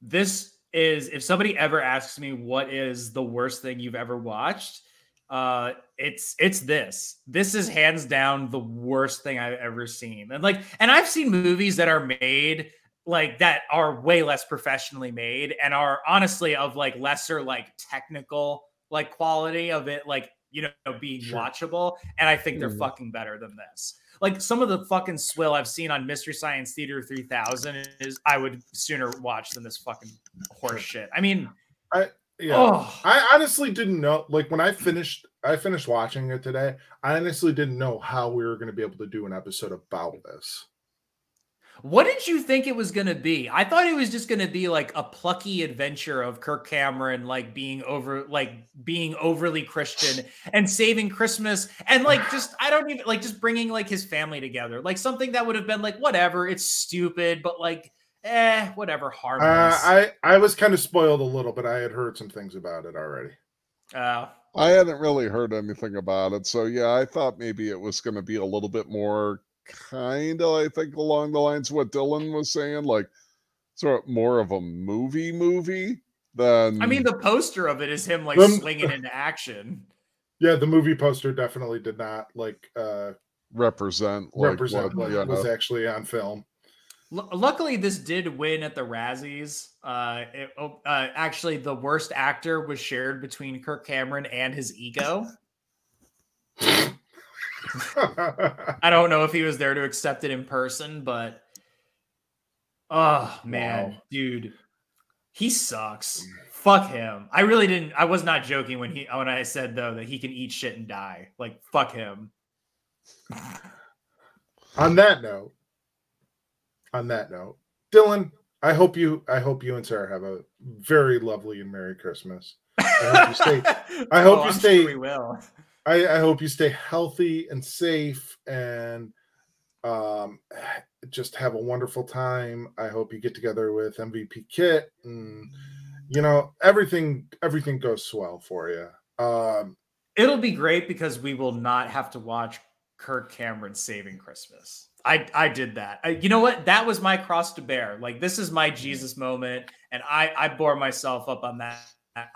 this is if somebody ever asks me what is the worst thing you've ever watched, uh it's it's this. This is hands down the worst thing I've ever seen. And like and I've seen movies that are made like that are way less professionally made and are honestly of like lesser like technical like quality of it like you know being Sure. watchable and i think they're Mhm. fucking better than this like some of the fucking swill i've seen on mystery science theater 3000 is i would sooner watch than this fucking horse shit i mean I Yeah. oh I honestly didn't know. Like when I finished, I finished watching it today. I honestly didn't know how we were going to be able to do an episode about this. What did you think it was going to be? I thought it was just going to be like a plucky adventure of Kirk Cameron like being over like being overly Christian and saving Christmas and like just I don't even like just bringing like his family together. Like something that would have been like whatever, it's stupid, but like eh, whatever, Uh, harmless. I I was kind of spoiled a little, but I had heard some things about it already. Uh, I hadn't really heard anything about it. So yeah, I thought maybe it was going to be a little bit more kind of, I think, along the lines of what Dylan was saying, like sort of more of a movie movie than. I mean, the poster of it is him like Um, swinging into action. Yeah, the movie poster definitely did not like uh represent like represent what, what was actually on film. Lu luckily, this did win at the Razzies. Uh, it, oh, uh, actually, the worst actor was shared between Kirk Cameron and his ego. I don't know if he was there to accept it in person, but oh man, Wow. dude, he sucks. Fuck him. I really didn't. I was not joking when he when I said though that he can eat shit and die. Like fuck him. on that note, on that note, Dylan, I hope you I hope you and Sarah have a very lovely and merry Christmas. I hope you stay- I hope oh, you I'm stay- Sure we will. I, I hope you stay healthy and safe and um just have a wonderful time. I hope you get together with MVP Kit and you know everything everything goes swell for you. Um It'll be great because we will not have to watch Kirk Cameron saving Christmas. I I did that. I, you know what? That was my cross to bear. Like this is my Jesus moment, and I I bore myself up on that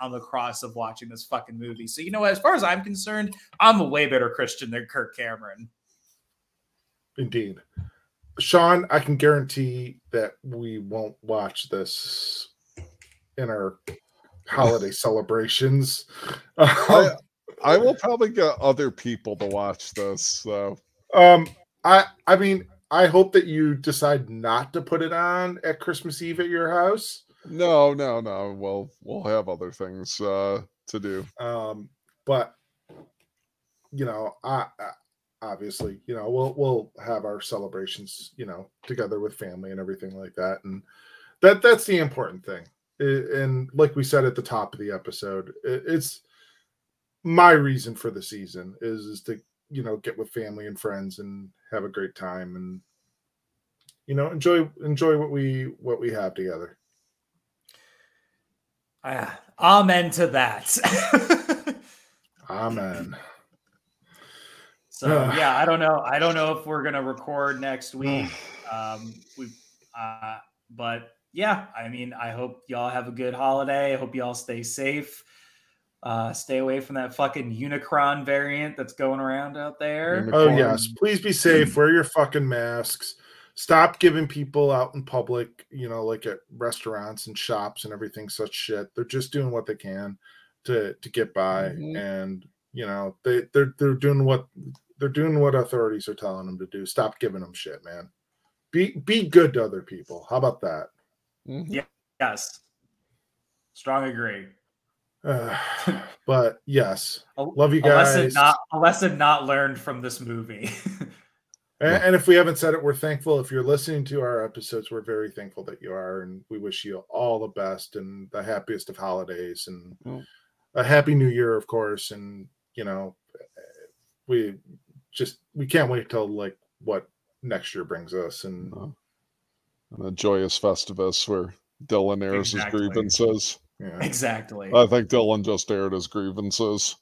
on the cross of watching this fucking movie. So you know what? As far as I'm concerned, I'm a way better Christian than Kirk Cameron. Indeed. Sean, I can guarantee that we won't watch this in our holiday celebrations. I, I will probably get other people to watch this. So um, I I mean, I hope that you decide not to put it on at Christmas Eve at your house. No, no, no. Well, we'll have other things uh, to do. Um, but you know, I, I obviously, you know, we'll we'll have our celebrations, you know, together with family and everything like that, and that that's the important thing. And like we said at the top of the episode, it's my reason for the season is is to you know get with family and friends and have a great time and you know enjoy enjoy what we what we have together. Ah, amen to that. Amen. so yeah, I don't know. I don't know if we're gonna record next week. Um, we, uh, but yeah, I mean, I hope y'all have a good holiday. I hope y'all stay safe. Uh, stay away from that fucking Unicron variant that's going around out there. Uni- Oh yes, please be safe. Wear your fucking masks. Stop giving people out in public, you know, like at restaurants and shops and everything such shit. They're just doing what they can to to get by, Mhm. and you know they they're they're doing what they're doing what authorities are telling them to do. Stop giving them shit, man. Be be good to other people. How about that? Mhm. Yes, strong agree. Uh, but yes, love you A lesson guys. not a lesson not learned from this movie. And, and if we haven't said it, we're thankful. If you're listening to our episodes, we're very thankful that you are, and we wish you all the best and the happiest of holidays and Mm. a happy new year, of course. And you know, we just we can't wait till like what next year brings us. And Uh, and a joyous Festivus where Dylan airs Exactly. his grievances. yeah, exactly. I think Dylan just aired his grievances.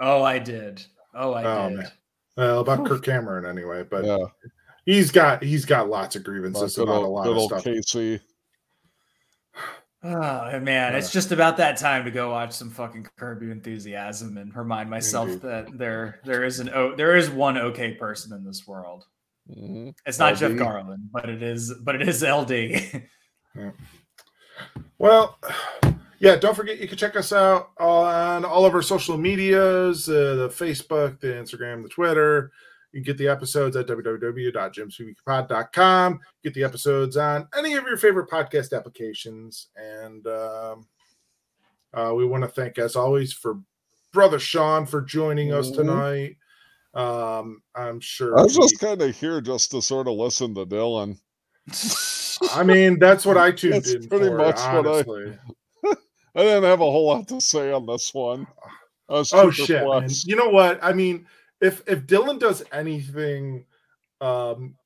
oh, I did. Oh, I Oh, did. man. Well about Kirk Cameron anyway, but yeah, he's got he's got lots of grievances good about a lot of old stuff. Casey. Oh man, it's just about that time to go watch some fucking Curb Your Enthusiasm and remind myself Indeed. that there there is an o- there is one okay person in this world. Mhm. It's not Jeff LD. Garlin, but it is but it is LD. Well, yeah, don't forget you can check us out on all of our social medias uh, the Facebook, the Instagram, the Twitter. You can get the episodes at www.jimspeakpod.com. Get the episodes on any of your favorite podcast applications. And um, uh, we want to thank, as always, for Brother Sean for joining us Mhm. tonight. Um, I'm sure. I was he- just kind of here just to sort of listen to Dylan. I mean, that's what I tuned That's in pretty for, much what I- honestly. I didn't have a whole lot to say on this one. Oh shit, man. You know what? I mean, if if Dylan does anything um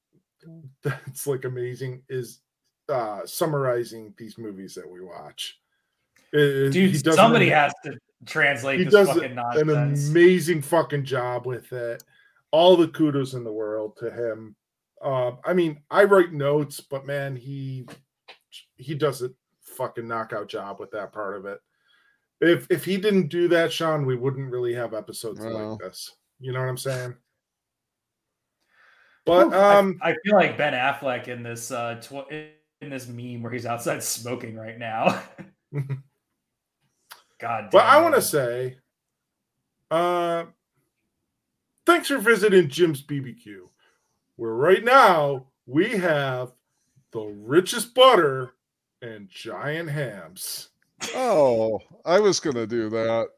that's like amazing is uh summarizing these movies that we watch. It- Dude, does somebody an, has to translate he this does fucking an amazing fucking job with it. All the kudos in the world to him. Um, I mean, I write notes, but man, he he does a fucking knockout job with that part of it. If if he didn't do that, Sean, we wouldn't really have episodes No. like this. You know what I'm saying? But I- um, I, feel like Ben Affleck in this uh tw- in this meme where he's outside smoking right now. God but I want to say, uh, thanks for visiting Jim's BBQ, where right now we have the richest butter and giant hams. Oh, I was gonna do that.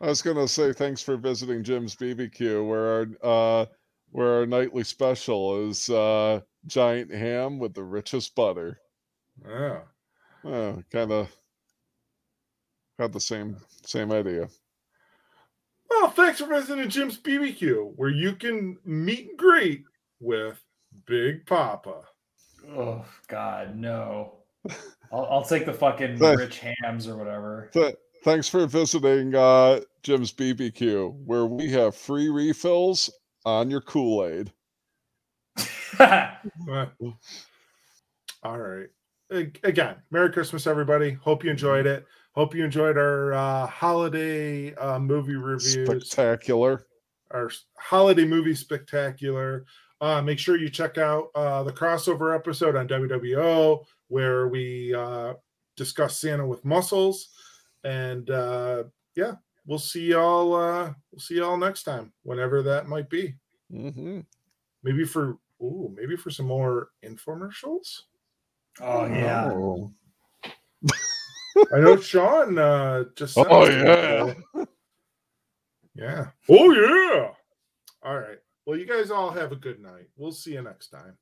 I was gonna say thanks for visiting Jim's BBQ, where our uh, where our nightly special is uh, giant ham with the richest butter. Yeah. Oh, kind of had the same same idea. Well, thanks for visiting Jim's BBQ, where you can meet and greet with Big Papa. Oh God, no. I'll, I'll take the fucking Thank- rich hams or whatever. Th- thanks for visiting uh, Jim's BBQ, where we have free refills on your Kool Aid. All right. again, Merry Christmas, everybody. Hope you enjoyed it. Hope you enjoyed our uh, holiday uh, movie reviews, Spectacular. our holiday movie spectacular. Uh, make sure you check out uh, the crossover episode on WWO where we uh, discuss Santa with muscles. And uh, yeah, we'll see y'all. Uh, we'll see y'all next time, whenever that might be. hmm Maybe for ooh, maybe for some more infomercials. Oh yeah. Oh. I know Sean uh, just. Oh, yeah. that. Yeah. Oh yeah. All right. Well, you guys all have a good night. We'll see you next time.